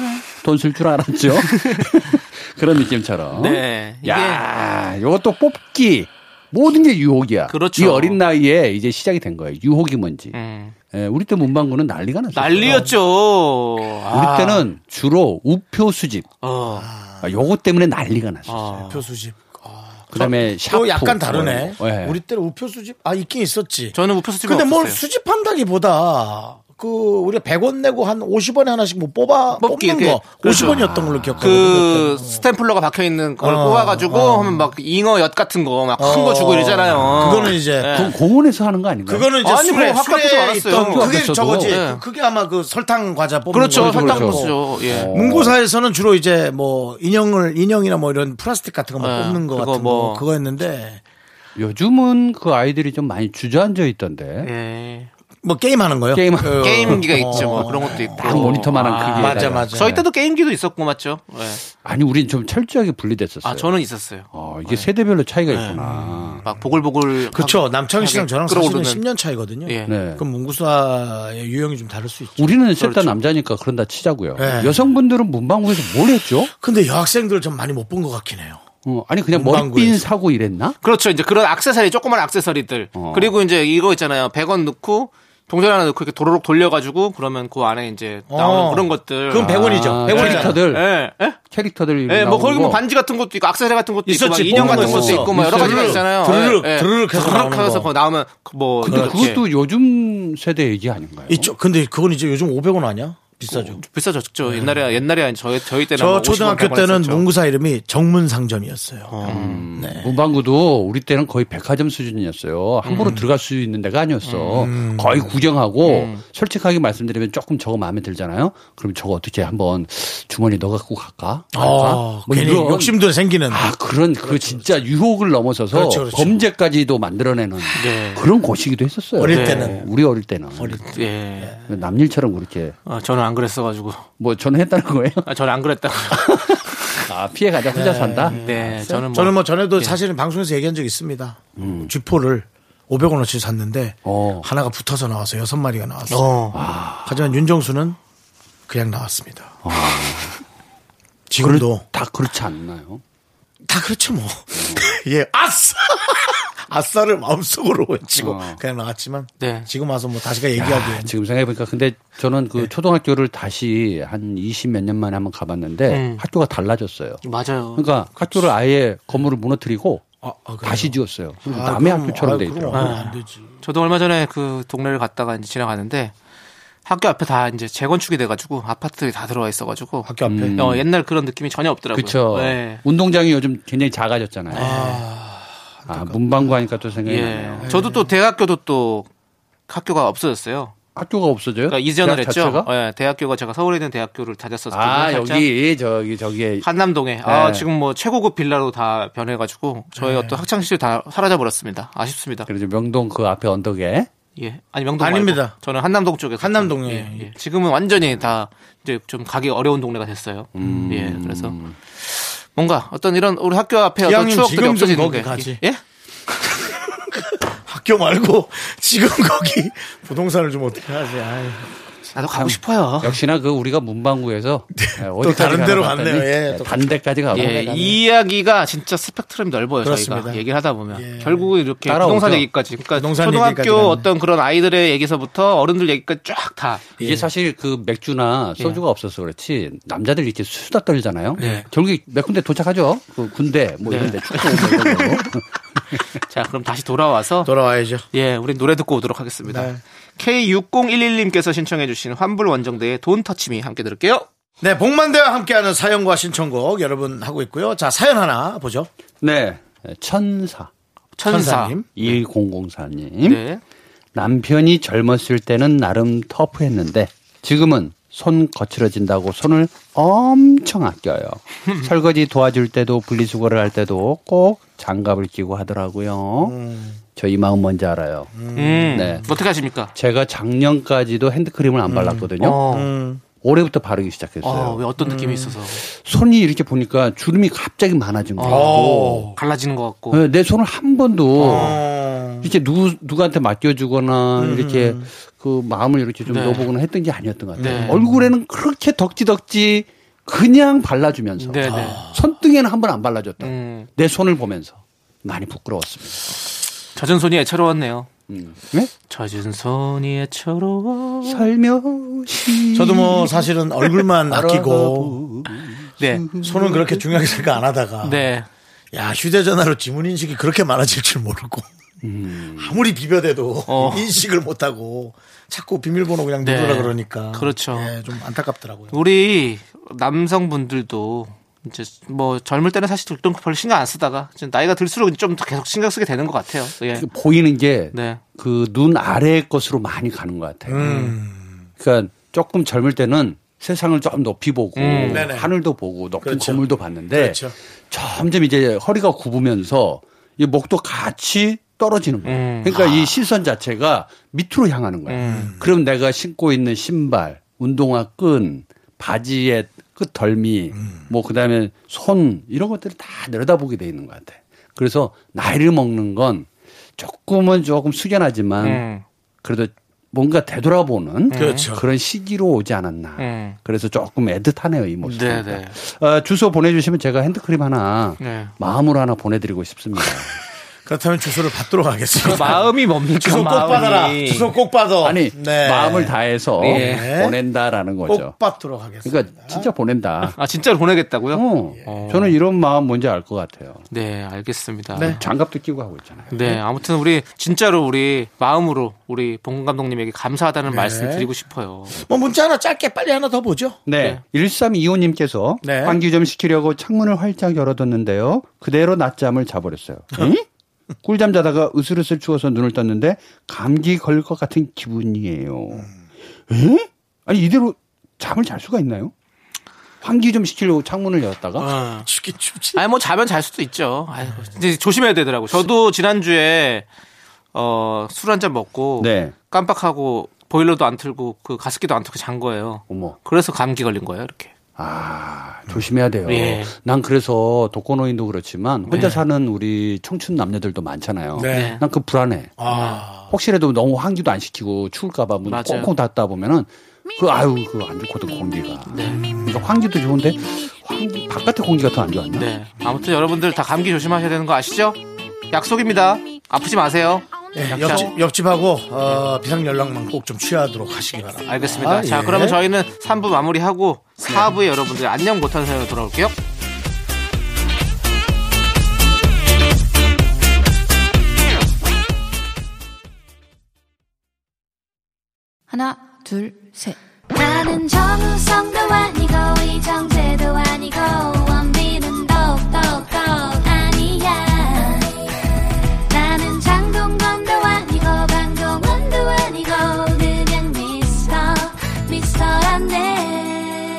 돈 쓸 줄 알았죠. 그런 느낌처럼. 네, 야, 요것도 뽑기. 모든 게 유혹이야. 그렇죠. 이 어린 나이에 이제 시작이 된 거예요. 유혹이 뭔지. 음, 예, 우리 때 문방구는 난리가 났어요. 난리였죠. 우리 아, 때는 주로 우표 수집. 어, 아, 요거 때문에 난리가 났었어요. 어. 표수집. 그다음에 샤프. 또 약간 다르네. 뭐, 예. 우리 때는 우표 수집 아 있긴 있었지. 저는 우표 수집이 근데 뭘 없었어요. 수집한다기보다 그 우리가 100원 내고 한 50원에 하나씩 뭐 뽑아 뽑기, 뽑는 그- 거 그렇죠. 50원이었던 걸로 기억하거든요. 그 스탬플러가 박혀 있는 걸 어, 뽑아가지고 어. 하면 막 잉어 엿 같은 거 막 큰거 어. 주고 이러잖아요. 그거는 이제 네. 공원에서 하는 거 아닌가요? 그거는 이제 아니, 술에 뭐 술에 알았어요. 있던 그게 앞에서도. 저거지. 네. 그- 그게 아마 그 설탕 과자 뽑는 그렇죠. 거죠. 설탕 그렇죠. 버스죠. 예. 어. 문고사에서는 주로 이제 뭐 인형을 인형이나 뭐 이런 플라스틱 같은 거막 네, 뽑는 거 같은 뭐- 거 그거였는데 요즘은 그 아이들이 좀 많이 주저앉아 있던데. 예. 뭐 게임하는 거요? 게임- 그, 게임기가 어, 있죠. 뭐 그런 것도 있고. 딱 모니터만한 크기에 맞아 맞아. 저희 때도 게임기도 있었고 맞죠? 네. 아니 우린 좀 철저하게 분리됐었어요. 아 저는 있었어요. 어, 이게 세대별로 차이가 있구나. 막 보글보글. 그렇죠. 남창희 씨랑 저랑 사실은 끌어오르는. 10년 차이거든요. 예. 네. 그럼 문구사의 유형이 좀 다를 수 있죠. 우리는 셋다 그렇죠. 남자니까 그런다 치자고요. 네. 여성분들은 문방구에서 뭘 했죠? 근데 여학생들 좀 많이 못 본 것 같긴 해요. 어, 아니 그냥 문방구에서. 머리핀 사고 이랬나? 그렇죠. 이제 그런 악세사리, 조그만 악세사리들. 어. 그리고 이제 이거 있잖아요. 100원 넣고 동전 하나 넣고 이렇게 도로록 돌려가지고 그러면 그 안에 이제 나오는 어. 그런 것들. 그건 100원이죠. 아, 100원이잖아. 캐릭터들, 예, 예? 캐릭터들. 예, 뭐 거기 뭐 거. 반지 같은 것도 있고 악세사리 같은 것도 있고 막 있었지. 인형 같은 것도 거 있고 막 여러 가지가 드르륵, 있잖아요. 드르륵, 예, 예. 드르륵 해서 나오는 해서 거. 그거 나오면 뭐 근데 그것도 요즘 세대 얘기 아닌가요? 있죠. 근데 그건 이제 요즘 500원 아니야? 비싸죠. 비싸졌죠. 옛날에 옛날에 저희 저희 때는 저뭐 50원, 초등학교 100원 때는 했었죠. 문구사 이름이 정문상점이었어요. 음. 네. 문방구도 우리 때는 거의 백화점 수준이었어요. 함부로 음. 들어갈 수 있는 데가 아니었어. 거의 구경하고 솔직하게 말씀드리면 조금 저거 마음에 들잖아요. 그럼 저거 어떻게 한번 주머니 넣어 갖고 갈까? 아? 뭐 괜히 이런 욕심도 생기는. 아 그런 그 진짜 유혹을 넘어서서 그렇죠, 그렇죠. 범죄까지도 만들어내는 네. 그런 곳이기도 했었어요. 어릴 네. 때는. 우리 어릴 때는 예. 남일처럼 그렇게 아, 저는 안 그랬어가지고. 뭐 저는 했다는 거예요. 아, 저는 안 그랬다. 아 피해 가자 혼자 산다. 네, 저는 뭐. 저는 뭐 전에도 사실은 방송에서 얘기한 적 있습니다. 쥐포를 500원어치 샀는데 어. 하나가 붙어서 나와서 여섯 마리가 나왔어요. 어. 하지만 윤정수는 그냥 나왔습니다. 지금도 다 그렇지 않나요? 다 그렇죠 뭐. 예, 아싸! 아싸를 마음속으로 외치고 어. 그냥 나왔지만 네. 지금 와서 뭐 다시가 얘기하기엔 지금 생각해보니까 근데 저는 네. 그 초등학교를 다시 한 20 몇 년 만에 한번 가봤는데 음. 학교가 달라졌어요. 맞아요. 그러니까 학교를 아예 건물을 무너뜨리고 아, 아? 다시 지었어요. 아, 남의 그럼, 학교처럼 아, 돼 있더라고요. 안 되지. 저도 얼마 전에 그 동네를 갔다가 이제 지나가는데 학교 앞에 다 이제 재건축이 돼가지고 아파트들이 다 들어와 있어가지고 학교 앞에 음. 어, 옛날 그런 느낌이 전혀 없더라고요. 그렇죠. 네. 운동장이 요즘 굉장히 작아졌잖아요. 아, 문방구 하니까 또 생각이 예. 나네요. 저도 또 대학교도 또 학교가 없어졌어요. 학교가 없어져요? 그러니까 이전을 대학 했죠. 자체가? 예, 대학교가 제가 서울에 있는 대학교를 다녔었거든요. 아 살짝. 여기 저기 저기 한남동에 아, 네. 지금 뭐 최고급 빌라로 다 변해가지고 저희 네. 어떤 학창 시절 다 사라져 버렸습니다. 아쉽습니다. 그래서 명동 그 앞에 언덕에 예, 아니 명동 아닙니다. 말고 저는 한남동 쪽에서 한남동에. 예, 예. 지금은 완전히 다 이제 좀 가기 어려운 동네가 됐어요. 음. 예, 그래서 뭔가 어떤 이런 우리 학교 앞에 어떤 추억들이 지금 좀 없어지는 거기 게 가지. 예? 학교 말고 지금 거기 부동산을 좀 어떻게 하지? 아이. 나도 가고 싶어요. 역시나 그 우리가 문방구에서 예, 어디까지 다른 데로 갔네요. 예, 예, 또 단데까지 가고 예, 이야기가 진짜 스펙트럼이 넓어요. 그렇습니다. 저희가 얘기를 하다 보면 예. 결국은 이렇게 따라오죠. 부동산 얘기까지, 그러니까 부동산 초등학교 얘기까지. 어떤 그런 아이들의 얘기서부터 어른들 얘기까지 쫙 다. 이게 사실 그 맥주나 소주가 없어서 그렇지 남자들이 이렇게 수다 떨잖아요. 결국에 몇 군데 도착하죠. 그 군대 뭐 네. 이런 데 축구 뭐 이런 거. 자, 그럼 다시 돌아와서 돌아와야죠. 예, 우리 노래 듣고 오도록 하겠습니다. 네. K6011님께서 신청해 주신 환불 원정대의 돈 터치미 함께 들을게요. 네, 복만대와 함께하는 사연과 신청곡 여러분 하고 있고요. 자, 사연 하나 보죠. 네. 천사 천사. 천사 님. 1004님. 네. 남편이 젊었을 때는 나름 터프했는데 지금은 손 거칠어진다고 손을 엄청 아껴요. 설거지 도와줄 때도 분리수거를 할 때도 꼭 장갑을 끼고 하더라고요. 저이 마음 뭔지 알아요. 음. 네. 어떻게 하십니까? 제가 작년까지도 핸드크림을 안 발랐거든요. 어. 음. 올해부터 바르기 시작했어요. 어, 왜 어떤 느낌이 있어서. 손이 이렇게 보니까 주름이 갑자기 많아진 거예요. 어. 갈라지는 것 같고. 네, 내 손을 한 번도 어. 이렇게 누구 누구한테 맡겨주거나 이렇게 그 마음을 이렇게 좀 네. 넣어보거나 했던 게 아니었던 것 같아요. 네. 얼굴에는 그렇게 덕지덕지 그냥 발라주면서 네, 네. 손등에는 한 번 안 발라줬다. 음. 내 손을 보면서 많이 부끄러웠습니다. 젖은 손이 애처로웠네요. 음. 네? 젖은 손이 애처로워. 살며시 저도 뭐 사실은 얼굴만 아끼고 네. 손은 그렇게 중요하게 생각 안 하다가 네. 야 휴대전화로 지문 인식이 그렇게 많아질 줄 모르고 아무리 비벼대도 어. 인식을 못하고 자꾸 비밀번호 그냥 네. 누르라 그러니까 그렇죠. 예, 좀 안타깝더라고요. 우리 남성분들도 이제 뭐 젊을 때는 사실 거 별로 신경 안 쓰다가 이제 나이가 들수록 좀더 계속 신경 쓰게 되는 것 같아요. 예. 보이는 게 네. 그눈 아래의 것으로 많이 가는 것 같아요. 음. 그러니까 조금 젊을 때는 세상을 좀 높이 보고 음. 네네. 하늘도 보고 높은 그렇죠. 건물도 봤는데 그렇죠. 점점 이제 허리가 굽으면서 이 목도 같이 떨어지는 거예요. 음. 그러니까 이 시선 자체가 밑으로 향하는 거예요. 음. 그럼 내가 신고 있는 신발, 운동화 끈, 바지의 끝 덜미, 뭐 그다음에 손 이런 것들을 다 내려다보게 돼 있는 것 같아. 그래서 나이를 먹는 건 조금은 조금 숙연하지만 음. 그래도 뭔가 되돌아보는 그렇죠. 런 시기로 오지 않았나. 음. 그래서 조금 애틋하네요 이 모습. 어, 주소 보내주시면 제가 핸드크림 하나 네. 마음으로 하나 보내드리고 싶습니다. 그렇다면 주소를 받도록 하겠습니다. 마음이 뭡니까? 주소 꼭 마음이. 받아라. 주소 꼭 받아. 아니 네. 마음을 다해서 예. 보낸다라는 거죠. 꼭 받도록 하겠습니다. 그러니까 진짜 보낸다. 아, 진짜로 보내겠다고요? 어, 저는 이런 마음 뭔지 알 것 같아요. 네, 알겠습니다. 네. 장갑도 끼고 하고 있잖아요. 네, 아무튼 우리 진짜로 우리 마음으로 우리 봉 감독님에게 감사하다는 말씀 드리고 싶어요. 뭐 문자 하나 짧게 빨리 하나 더 보죠. 네. 1325님께서 네. 환기 좀 시키려고 창문을 활짝 열어뒀는데요. 그대로 낮잠을 자버렸어요. 응? 꿀잠 자다가 으슬으슬 추워서 눈을 떴는데 감기 걸릴 것 같은 기분이에요. 에? 아니 이대로 잠을 잘 수가 있나요? 환기 좀 시키려고 창문을 열었다가 어. 춥긴 춥지. 아니 뭐 자면 잘 수도 있죠. 이제 조심해야 되더라고. 저도 지난주에 어, 술 한 잔 먹고 네. 깜빡하고 보일러도 안 틀고 그 가습기도 안 틀고 잔 거예요. 어머. 그래서 감기 걸린 거예요, 이렇게. 아, 조심해야 돼요. 예. 난 그래서 독거노인도 그렇지만 혼자 네. 사는 우리 청춘 남녀들도 많잖아요. 네. 난그 불안해. 아. 혹시라도 너무 환기도 안 시키고 추울까봐 문 맞아요. 꽁꽁 닫다 보면은 그 아유 그 안 좋거든 공기가. 그러니까 환기도 좋은데 환기 바깥의 공기가 더 안 좋았나? 네. 아무튼 여러분들 다 감기 조심하셔야 되는 거 아시죠? 약속입니다. 아프지 마세요. 예, 자, 옆집, 옆집하고 어, 비상 연락만 꼭 좀 취하도록 하시기 바랍니다. 알겠습니다. 아, 자, 예. 그러면 저희는 3부 마무리하고 4부에 여러분들 안녕 못하는 사연으로 돌아올게요. 하나, 둘, 셋. 나는 정우성도 아니고 이정재도 아니고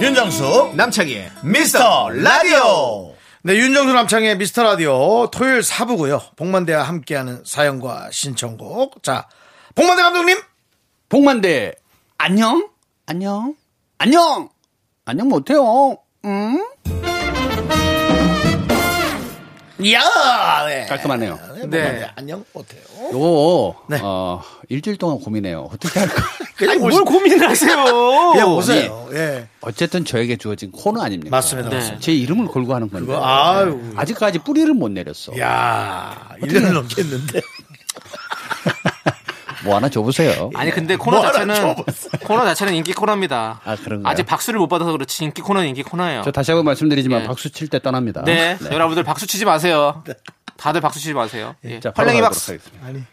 윤정수 남창희의 미스터 라디오. 네, 윤정수 남창의 미스터 라디오 토요일 4부고요. 복만대와 함께하는 사연과 신청곡. 자, 복만대 감독님. 복만대 안녕 안녕 안녕 안녕 못해요. 응? 야, 네. 깔끔하네요. 네, 복만대 안녕 못해요. 요거 네. 어, 일주일 동안 고민해요. 어떻게 할까? 그냥 뭘 오시- 고민을 하세요? 그냥 오세요. 예, 어쨌든 저에게 주어진 코너 아닙니까? 맞습니다. 네. 맞습니다. 제 이름을 걸고 하는 건데. 그거, 아유. 아직까지 뿌리를 못 내렸어. 야, 1년을 넘겠는데. 뭐 하나 줘보세요. 아니 근데 코너 뭐 자체는. 코너 자체는 인기 코너입니다. 아, 그런가요? 아직 박수를 못 받아서 그렇지 인기 코너는 인기 코너예요. 저 다시 한번 말씀드리지만 예. 박수 칠 때 떠납니다. 네, 여러분들 박수 치지 마세요. 다들 박수 치지 마세요. 예. 자, 바로 활랭이 박수. 하겠습니다. 아니.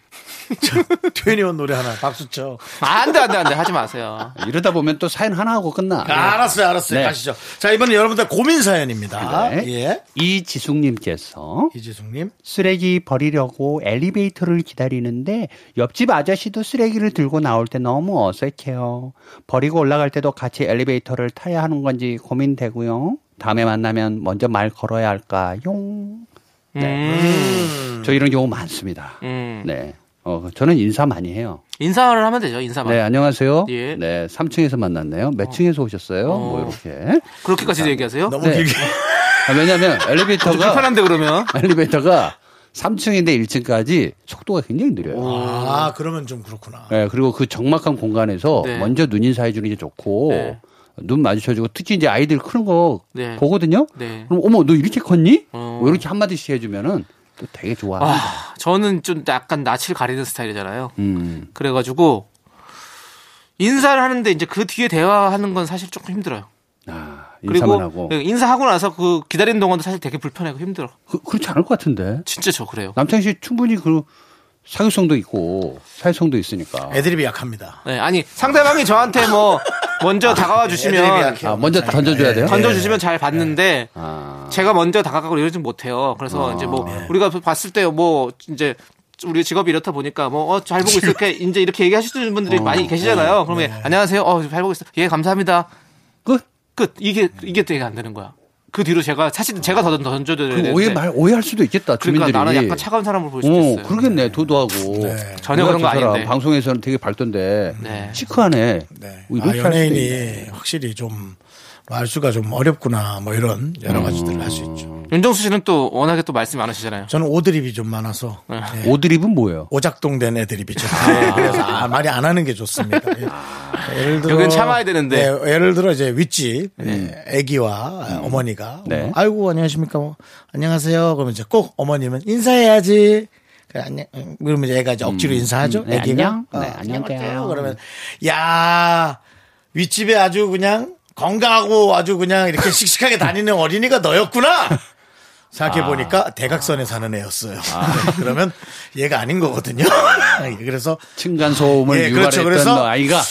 저, 트웬티원 노래 하나 박수 쳐. 아, 안 돼, 안 돼, 안 돼. 하지 마세요. 이러다 보면 또 사연 하나 하고 끝나. 아, 알았어요, 알았어요. 네. 가시죠. 자, 이번엔 여러분들 고민 사연입니다. 네. 예. 이지숙님께서 이지숙님. 쓰레기 버리려고 엘리베이터를 기다리는데 옆집 아저씨도 쓰레기를 들고 나올 때 너무 어색해요. 버리고 올라갈 때도 같이 엘리베이터를 타야 하는 건지 고민되고요. 다음에 만나면 먼저 말 걸어야 할까요? 음. 저 이런 경우 많습니다. 음. 네. 어, 저는 인사 많이 해요. 인사를 하면 되죠, 인사만. 네, 안녕하세요. 예. 네, 3층에서 만났네요. 몇 층에서 오셨어요? 뭐 이렇게. 그렇게까지 얘기하세요? 너무 네. 길게. 아, 왜냐면 좀 엘리베이터가 불편한데, 그러면. 엘리베이터가 3층인데 1층까지 속도가 굉장히 느려요. 아, 그러면 좀 그렇구나. 네, 그리고 그 적막한 공간에서 네. 먼저 눈 인사 해주는 게 좋고 네. 눈 마주쳐주고 특히 이제 아이들 크는 거 네. 보거든요. 네. 그럼 어머 너 이렇게 컸니? 어. 뭐 이렇게 한마디씩 해주면은 또 되게 좋아합니다. 아, 저는 좀 약간 낯을 가리는 스타일이잖아요. 음, 그래가지고, 인사를 하는데 이제 그 뒤에 대화하는 건 사실 조금 힘들어요. 아, 그리고 하고 인사하고 나서 그 기다리는 동안도 사실 되게 불편하고 힘들어. 그, 그렇지 않을 것 같은데 진짜 저 그래요. 남창희 씨 충분히 그 사교성도 있고 사회성도 있으니까. 애드립이 약합니다. 네, 아니 상대방이 저한테 뭐 먼저 다가와 주시면. 아, 먼저. 던져줘야 돼요? 예. 던져주시면 잘 봤는데 아, 제가 먼저 다가가고 이러지 못해요. 그래서 이제 뭐 우리가 봤을 때 뭐 이제 우리 직업이 이렇다 보니까 뭐잘 보고 있어 이렇게 이제 이렇게 얘기하시는 분들이 많이 계시잖아요. 그러면 안녕하세요. 어, 잘 보고 있어. 예, 감사합니다. 끝. 끝. 이게 이게 되게 안 되는 거야. 그 뒤로 제가 사실 제가 더 던져드려야 그 되는데 오해 말 오해할 수도 있겠다. 그러니까 주민들이. 나는 약간 차가운 사람으로 보일 수도 있어요. 어, 그러겠네. 도도하고. 전혀 내가 그런 거 아닌데. 방송에서는 되게 밝던데. 네. 시크하네. 네. 뭐 아. 연예인이 확실히 좀알 수가 좀 어렵구나 뭐 이런 여러 가지들을 할수 있죠. 윤정수 씨는 또 워낙에 또 말씀이 많으시잖아요. 저는 오드립이 좀 많아서 네. 예. 오드립은 뭐예요? 오작동 된 애드립이죠. 네, 그래서 아, 말이 안 하는 게 좋습니다. 예. 예를 들어 여긴 참아야 되는데. 네, 예를 들어 이제 윗집 예, 아기와 어머니가 네. 뭐, 아이고 안녕하십니까 뭐, 안녕하세요. 그러면 이제 꼭 어머님은 인사해야지. 그래, 안녕. 그러면 이제 애가 이제 억지로 인사하죠. 네, 애기가 안녕. 어, 네, 안녕하세요. 안녕하세요. 그러면 야 윗집에 아주 그냥 건강하고 아주 그냥 이렇게 씩씩하게 다니는 어린이가 너였구나. 생각해 보니까 대각선에 사는 애였어요. 그러면 얘가 아닌 거거든요. 그래서 층간 소음을 예, 그렇죠. 유발했던 그래서 아이가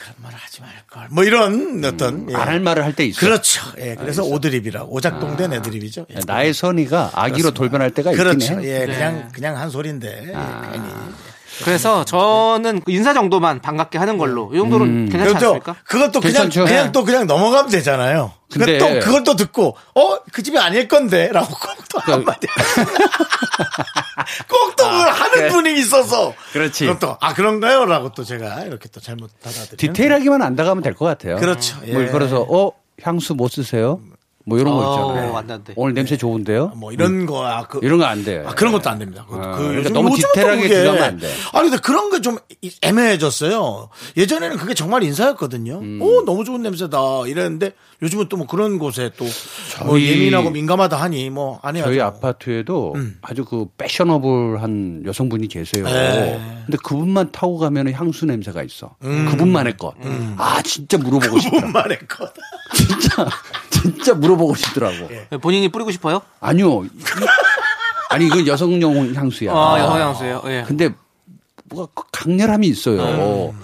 그런 말 하지 말 걸. 뭐 이런 어떤 예. 안할 말을 할 때 있어. 그렇죠. 예, 그래서 오드립이라고 오작동된 애드립이죠. 예. 나의 선의가 아기로 돌변할 때가 있긴 그렇죠. 해. 예, 그냥 그냥 한 소리인데. 예, 괜히. 그래서 저는 그 인사 정도만 반갑게 하는 걸로 이 정도는 괜찮지 그것도 않습니까? 그것도 그냥 괜찮죠. 그냥 네. 또 그냥 넘어가면 되잖아요. 근데 근데- 또 그걸 또 듣고 어 그 집이 아닐 건데라고 꼭 또 한마디. 꼭 또 그걸 하는 분이 있어서. 그렇지. 그것도 아 그런가요?라고 또 제가 이렇게 또 잘못 받아들이는. 디테일하게만 안 나가면 될 것 같아요. 그렇죠. 예. 뭐 그래서 어 향수 못 쓰세요? 뭐 이런 거 어, 있잖아요. 안 돼, 안 돼. 오늘 냄새 좋은데요? 뭐 이런 거, 아, 그, 이런 거 안 돼. 아, 그런 것도 안 됩니다. 그, 아, 그 그러니까 너무 디테일하게 들어가면 안 돼. 아니, 근데 그런 게 좀 애매해졌어요. 예전에는 그게 정말 인사였거든요. 음. 오, 너무 좋은 냄새다. 이랬는데 요즘은 또 뭐 그런 곳에 또 뭐 예민하고 민감하다 하니 뭐 안 해요. 저희 아파트에도 아주 그 패셔너블한 여성분이 계세요. 네. 근데 그분만 타고 가면 향수 냄새가 있어. 그분만의 것. 아 진짜 물어보고 싶다. 그분만의 것. 진짜 진짜 물어 보고 싶더라고. 본인이 뿌리고 싶어요? 아니요. 이- 아니 이건 여성용 향수야. 아, 여성 향수예요. 예. 근데 뭐가 강렬함이 있어요.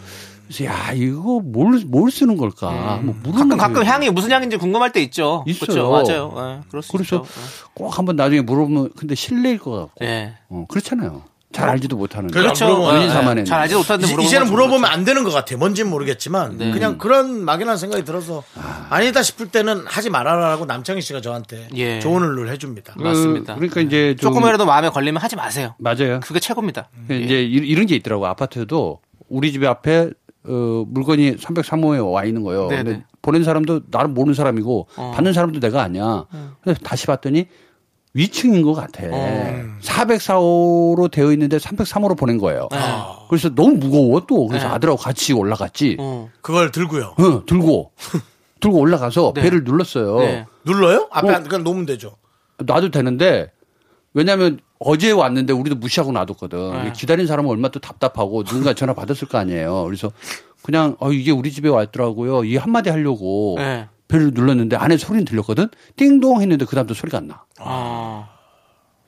그래서 야 이거 뭘뭘 쓰는 걸까? 뭐 물어보는 가끔 가끔 거예요. 향이 무슨 향인지 궁금할 때 있죠. 있어요. 그렇죠. 맞아요. 예, 그럴 수 그래서 있죠. 꼭 한번 나중에 물어보면 근데 실례일 것 같고. 예. 어, 그렇잖아요. 잘 알지도 못하는데. 그렇죠. 그렇죠. 물어보면- 예, 사만했는데. 잘 알지 못하는데 이제- 건 물어보면 그렇죠. 안 되는 것 같아요. 뭔지는 모르겠지만 네. 그냥 그런 막연한 생각이 들어서 아 니다 싶을 때는 하지 말아라라고 남창희 씨가 저한테 예. 조언을 해줍니다. 그- 맞습니다. 그러니까 이제 좀 조금이라도 마음에 걸리면 하지 마세요. 맞아요. 그게 최고입니다. 그 이제 이- 이런 게 있더라고. 아파트도 우리 집 앞에 어, 물건이 303호에 와 있는 거예요. 네네. 근데 보낸 사람도 나를 모르는 사람이고 어. 받는 사람도 내가 아니야. 그래서 다시 봤더니 위층인 것 같아. 어. 404호로 되어 있는데 303호로 보낸 거예요. 네. 그래서 너무 무거워 또. 그래서 네. 아들하고 같이 올라갔지. 어. 그걸 들고요. 어, 들고. 들고 올라가서 네. 배를 눌렀어요. 네. 눌러요? 앞에 어. 안, 그냥 놓으면 되죠. 놔도 되는데 왜냐하면 어제 왔는데 우리도 무시하고 놔뒀거든. 네. 기다린 사람은 얼마나 또 답답하고 누군가 전화 받았을 거 아니에요. 그래서 그냥 어 이게 우리 집에 왔더라고요. 이 한마디 하려고 네. 배를 눌렀는데 안에 소리는 들렸거든. 띵동 했는데 그 다음부터 소리가 안 나. 어.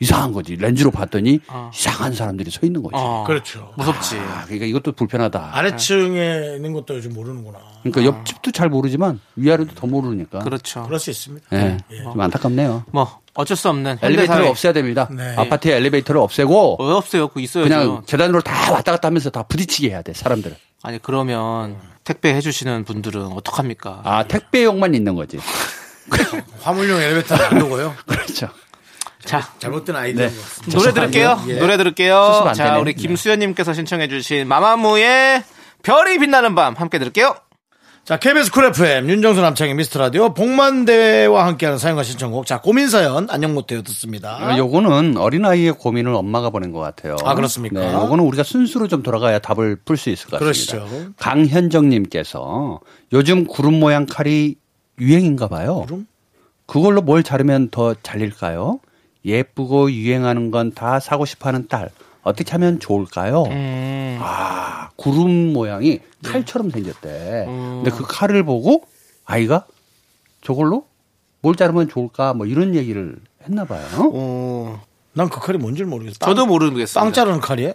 이상한 거지. 렌즈로 봤더니 어. 이상한 사람들이 서 있는 거지. 어. 그렇죠. 무섭지. 아, 그러니까 이것도 불편하다. 아래층에 있는 것도 요즘 모르는구나. 그러니까 옆집도 잘 모르지만 위아래도 더 모르니까. 그렇죠. 그럴 수 있습니다. 예, 예. 좀 안타깝네요. 뭐 어쩔 수 없는 엘리베이터를. 없애야 됩니다. 네. 아파트에 엘리베이터를 없애고 어, 없어요. 그거 있어야죠. 그냥 계단으로 다 왔다 갔다 하면서 다 부딪히게 해야 돼 사람들을. 아니 그러면 택배 해주시는 분들은 어떡합니까? 아 택배용만 있는 거지. 화물용 엘리베이터는 안 두고요. 그렇죠. 자 잘못된 아이디어. 네. 노래 들을게요. 예. 노래 들을게요. 자 되네. 우리 네. 김수현님께서 신청해주신 마마무의 별이 빛나는 밤 함께 들을게요. 자, KBS 쿨 FM, 윤정수 남창희 미스터 라디오, 봉만대와 함께하는 사연과 신청곡. 자, 고민사연, 안녕 못해요. 듣습니다. 요거는 어린아이의 고민을 엄마가 보낸 것 같아요. 아, 그렇습니까? 네, 요거는 우리가 순수로 좀 돌아가야 답을 풀 수 있을 것 같습니다. 그러시죠. 강현정님께서 요즘 구름 모양 칼이 유행인가 봐요. 구름? 그걸로 뭘 자르면 더 잘릴까요? 예쁘고 유행하는 건 다 사고 싶어 하는 딸. 어떻게 하면 좋을까요? 음, 아, 구름 모양이 칼처럼 생겼대. 근데 그 칼을 보고 아이가 저걸로 뭘 자르면 좋을까 뭐 이런 얘기를 했나 봐요. 어, 난 그 칼이 뭔지 모르겠어. 빵- 저도 모르겠어요. 빵 자르는 칼이에요?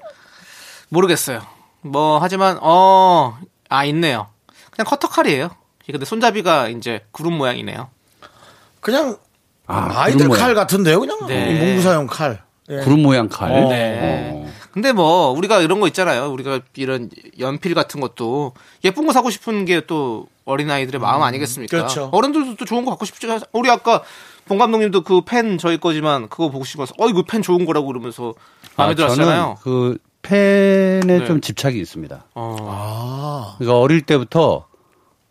모르겠어요. 뭐 하지만 어 아 있네요. 그냥 커터 칼이에요. 근데 손잡이가 이제 구름 모양이네요. 그냥 아, 아, 이들 구름 모양. 칼 같은데요? 그냥 네. 문구사용 칼. 예. 구름 모양 칼. 어. 네. 어. 근데 뭐 우리가 이런 거 있잖아요. 우리가 이런 연필 같은 것도 예쁜 거 사고 싶은 게 또 어린 아이들의 마음 아니겠습니까? 그렇죠. 어른들도 또 좋은 거 갖고 싶지 않 우리 아까 봉 감독님도 그 펜 저희 거지만 그거 보고 싶어서 어 이거 펜 좋은 거라고 그러면서 마음에 아, 들었잖아요. 저는 그 펜에 네. 좀 집착이 있습니다. 어. 아. 그러니까 어릴 때부터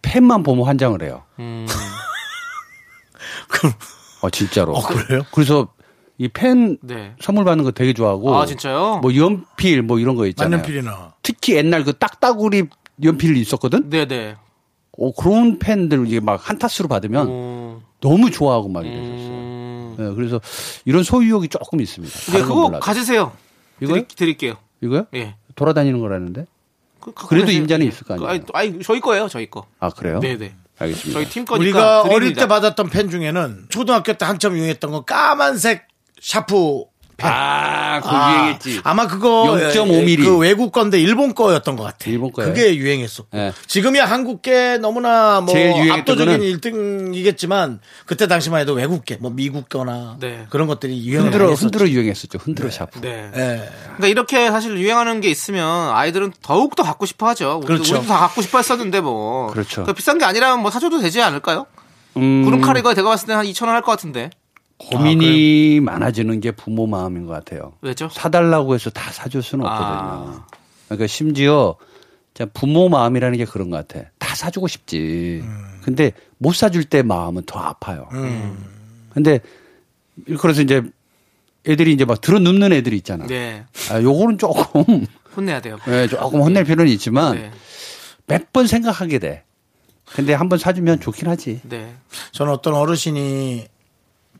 펜만 보면 환장을 해요. 음. 그럼 어, 진짜로. 어, 그래요? 그래서 이펜 네. 선물 받는 거 되게 좋아하고. 아 진짜요? 뭐 연필 뭐 이런 거 있잖아요. 만년필이나. 특히 옛날 그 딱따구리 연필이 있었거든. 네네. 어, 그런 펜들 이게 막 한타수로 받으면 어, 너무 좋아하고 막 이랬었어요. 음. 네, 그래서 이런 소유욕이 조금 있습니다. 네, 그거. 가지세요. 이거요? 드리, 드릴 게요. 이거요? 예. 돌아다니는 거라는데? 그 계세요. 임자는 예. 있을 거 아니에요? 아니, 아니, 저희 거예요, 저희 거. 아 그래요? 네네. 알겠습니다. 저희 팀 거니까. 우리가 어릴 드립니다. 때 받았던 펜 중에는 초등학교 때 한참 유행했던 거 까만색 샤프 펜. 아, 그거 아, 유행했지. 아마 그거 0.5mm. 그 외국 건데 일본 거였던 것 같아. 일본 거예요? 그게 유행했었고. 네. 지금이야 한국계 너무나 뭐 압도적인 거는 1등이겠지만 그때 당시만 해도 외국계 뭐 미국 거나 네. 그런 것들이 유행을 흔들어. 흔들어 유행했었죠. 흔들어 샤프. 네. 예. 그러니까 이렇게 사실 유행하는 게 있으면 아이들은 더욱 더 갖고 싶어 하죠. 우리도, 그렇죠. 우리도 다 갖고 싶어 했었는데 뭐. 그렇죠. 그러니까 비싼 게 아니라면 뭐 사줘도 되지 않을까요? 음, 구름칼 이거 내가 봤을 때 한 2천 원 할 것 같은데. 고민이 많아지는 게 부모 마음인 것 같아요. 왜죠? 사달라고 해서 다 사줄 수는 아. 없거든요. 그러니까 심지어 부모 마음이라는 게 그런 것 같아. 다 사주고 싶지. 근데 못 사줄 때 마음은 더 아파요. 근데 그래서 이제 애들이 이제 막 들어 눕는 애들이 있잖아. 네. 아, 요거는 조금 혼내야 돼요. 예, 조금 혼낼 필요는 있지만 네. 몇번 생각하게 돼. 근데 한 번 사주면 좋긴 하지. 네. 저는 어떤 어르신이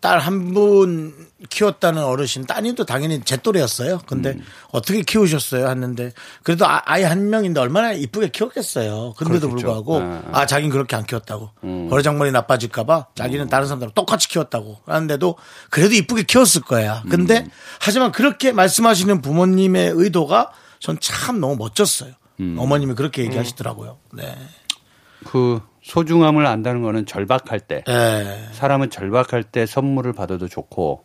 딸 한 분 키웠다는 어르신 따님도 당연히 제 또래였어요. 근데 음. 어떻게 키우셨어요? 했는데 그래도 아, 아이 한 명인데 얼마나 이쁘게 키웠겠어요. 근데도 그렇겠죠. 불구하고 아. 아 자기는 그렇게 안 키웠다고 음. 버르장머리 나빠질까봐 자기는 다른 사람들랑 똑같이 키웠다고 하는데도 그래도 이쁘게 키웠을 거야. 근데 음. 하지만 그렇게 말씀하시는 부모님의 의도가 전 참 너무 멋졌어요. 음. 어머님이 그렇게 얘기하시더라고요. 네. 그 소중함을 안다는 거는 절박할 때 예. 사람은 절박할 때 선물을 받아도 좋고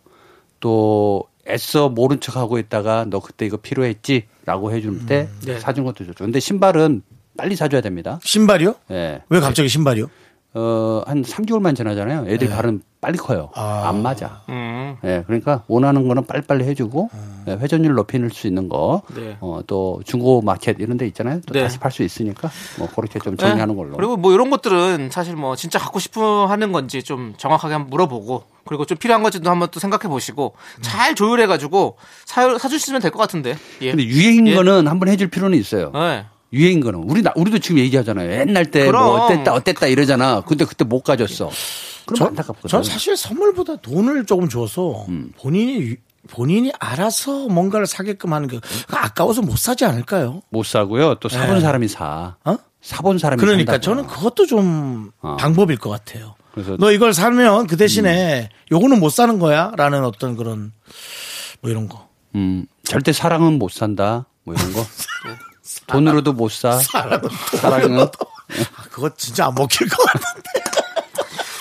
또 애써 모른 척 하고 있다가 너 그때 이거 필요했지라고 해줄 때 네. 사준 것도 좋죠. 근데 신발은 빨리 사줘야 됩니다. 신발이요? 예. 왜 갑자기 신발이요? 어, 한 3개월만 지나잖아요. 애들이 네. 발은 빨리 커요. 아. 안 맞아. 음. 예, 그러니까 원하는 거는 빨리빨리 해주고 예, 회전율 높일 수 있는 거, 네. 어, 또 중고 마켓 이런 데 있잖아요. 또 네. 다시 팔 수 있으니까 뭐 그렇게 좀 정리하는 네. 걸로. 그리고 뭐 이런 것들은 사실 뭐 진짜 갖고 싶어 하는 건지 좀 정확하게 한번 물어보고 그리고 좀 필요한 건지도 한번 또 생각해 보시고 잘 조율해 가지고 사 사주시면 될 것 같은데. 예. 근데 유행인 예. 거는 한번 해줄 필요는 있어요. 네. 유행인 거는 우리 나 우리도 지금 얘기하잖아요. 옛날 때. 뭐 어땠다 어땠다 이러잖아. 근데 그때 못 가졌어. 그럼 전, 안타깝거든. 전 사실 선물보다 돈을 조금 줘서 음. 본인이 유- 본인이 알아서 뭔가를 사게끔 하는 게 아까워서 못 사지 않을까요? 못 사고요. 또 사본 네. 사람이 사. 어? 사본 사람이 그러니까 산다고. 저는 그것도 좀 어. 방법일 것 같아요. 그래서- 음. 너 이걸 사면 그 대신에 요거는 못 사는 거야라는 어떤 그런 뭐 이런 거. 음, 절대 사랑은 못 산다. 뭐 이런 거. 돈으로도 못 사. 사랑은 아, 그거 진짜 안 먹힐 것 같은데.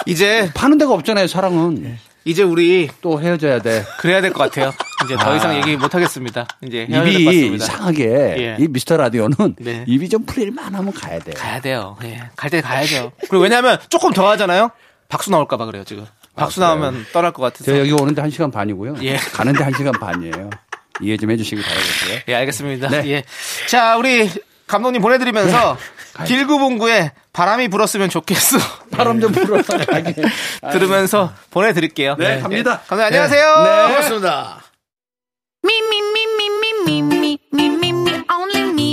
이제 파는 데가 없잖아요. 사랑은 이제 우리 또 헤어져야 돼. 그래야 될 것 같아요. 이제 더 이상 얘기 못 하겠습니다. 이제 입이. 이상하게 예. 이 미스터 라디오는 네. 입이 좀 풀릴만 하면 가야 돼. 가야 돼요. 예. 갈 때 가야죠. 그리고 왜냐하면 조금 더 하잖아요. 박수 나올까봐 그래요 지금. 박수 그래요? 나오면 떠날 것 같아서. 저 여기 오는데 한 시간 반이고요. 예. 가는데 한 시간 반이에요. 이해 좀 해주시기 바라겠고요. 예, 알겠습니다. 네. 예. 자, 우리 감독님 보내드리면서 길구봉구에 바람이 불었으면 좋겠어. 바람 좀 불어. 들으면서 보내드릴게요. 네, 갑니다. 예. 감독님 안녕하세요. 네, 고맙습니다. Only me.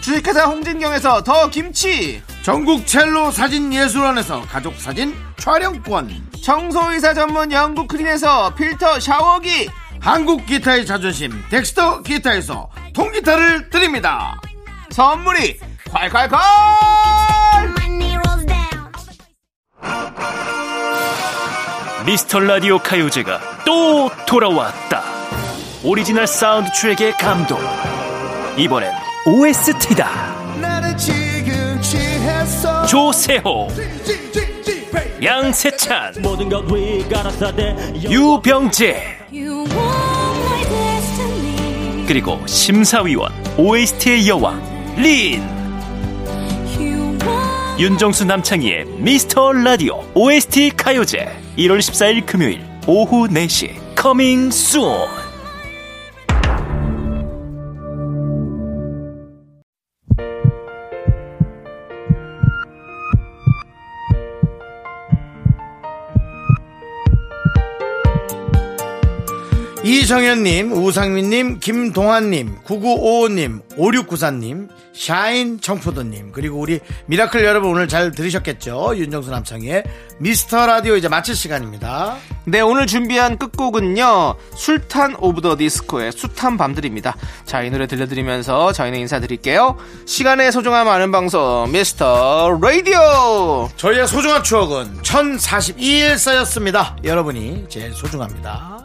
주식회사 홍진경에서 더 김치. 전국 첼로 사진 예술원에서 가족 사진 촬영권. 청소이사 전문 영국 크린에서 필터 샤워기. 한국 기타의 자존심 덱스터 기타에서 통기타를 드립니다. 선물이 콸콸콸! 미스터 라디오 가요제가 또 돌아왔다. 오리지널 사운드 트랙의 감동. 이번엔 OST다. 조세호, 양세찬, 유병재, You want my destiny. 그리고 심사위원 OST의 여왕 린. 윤정수 남창희의 미스터 라디오 OST 가요제 1월 14일 금요일 오후 4시 coming soon 이정현님, 우상민님, 김동환님, 9955님, 5694님, 샤인 청푸드님, 그리고 우리 미라클 여러분 오늘 잘 들으셨겠죠? 윤정수 남창희의 미스터 라디오 이제 마칠 시간입니다. 네, 오늘 준비한 끝곡은요. 술탄 오브 더 디스코의 숱한 밤들입니다. 자, 이 노래 들려드리면서 저희는 인사드릴게요. 시간의 소중함 아는 방송 미스터 라디오. 저희의 소중한 추억은 1042일 쌓였습니다. 여러분이 제일 소중합니다.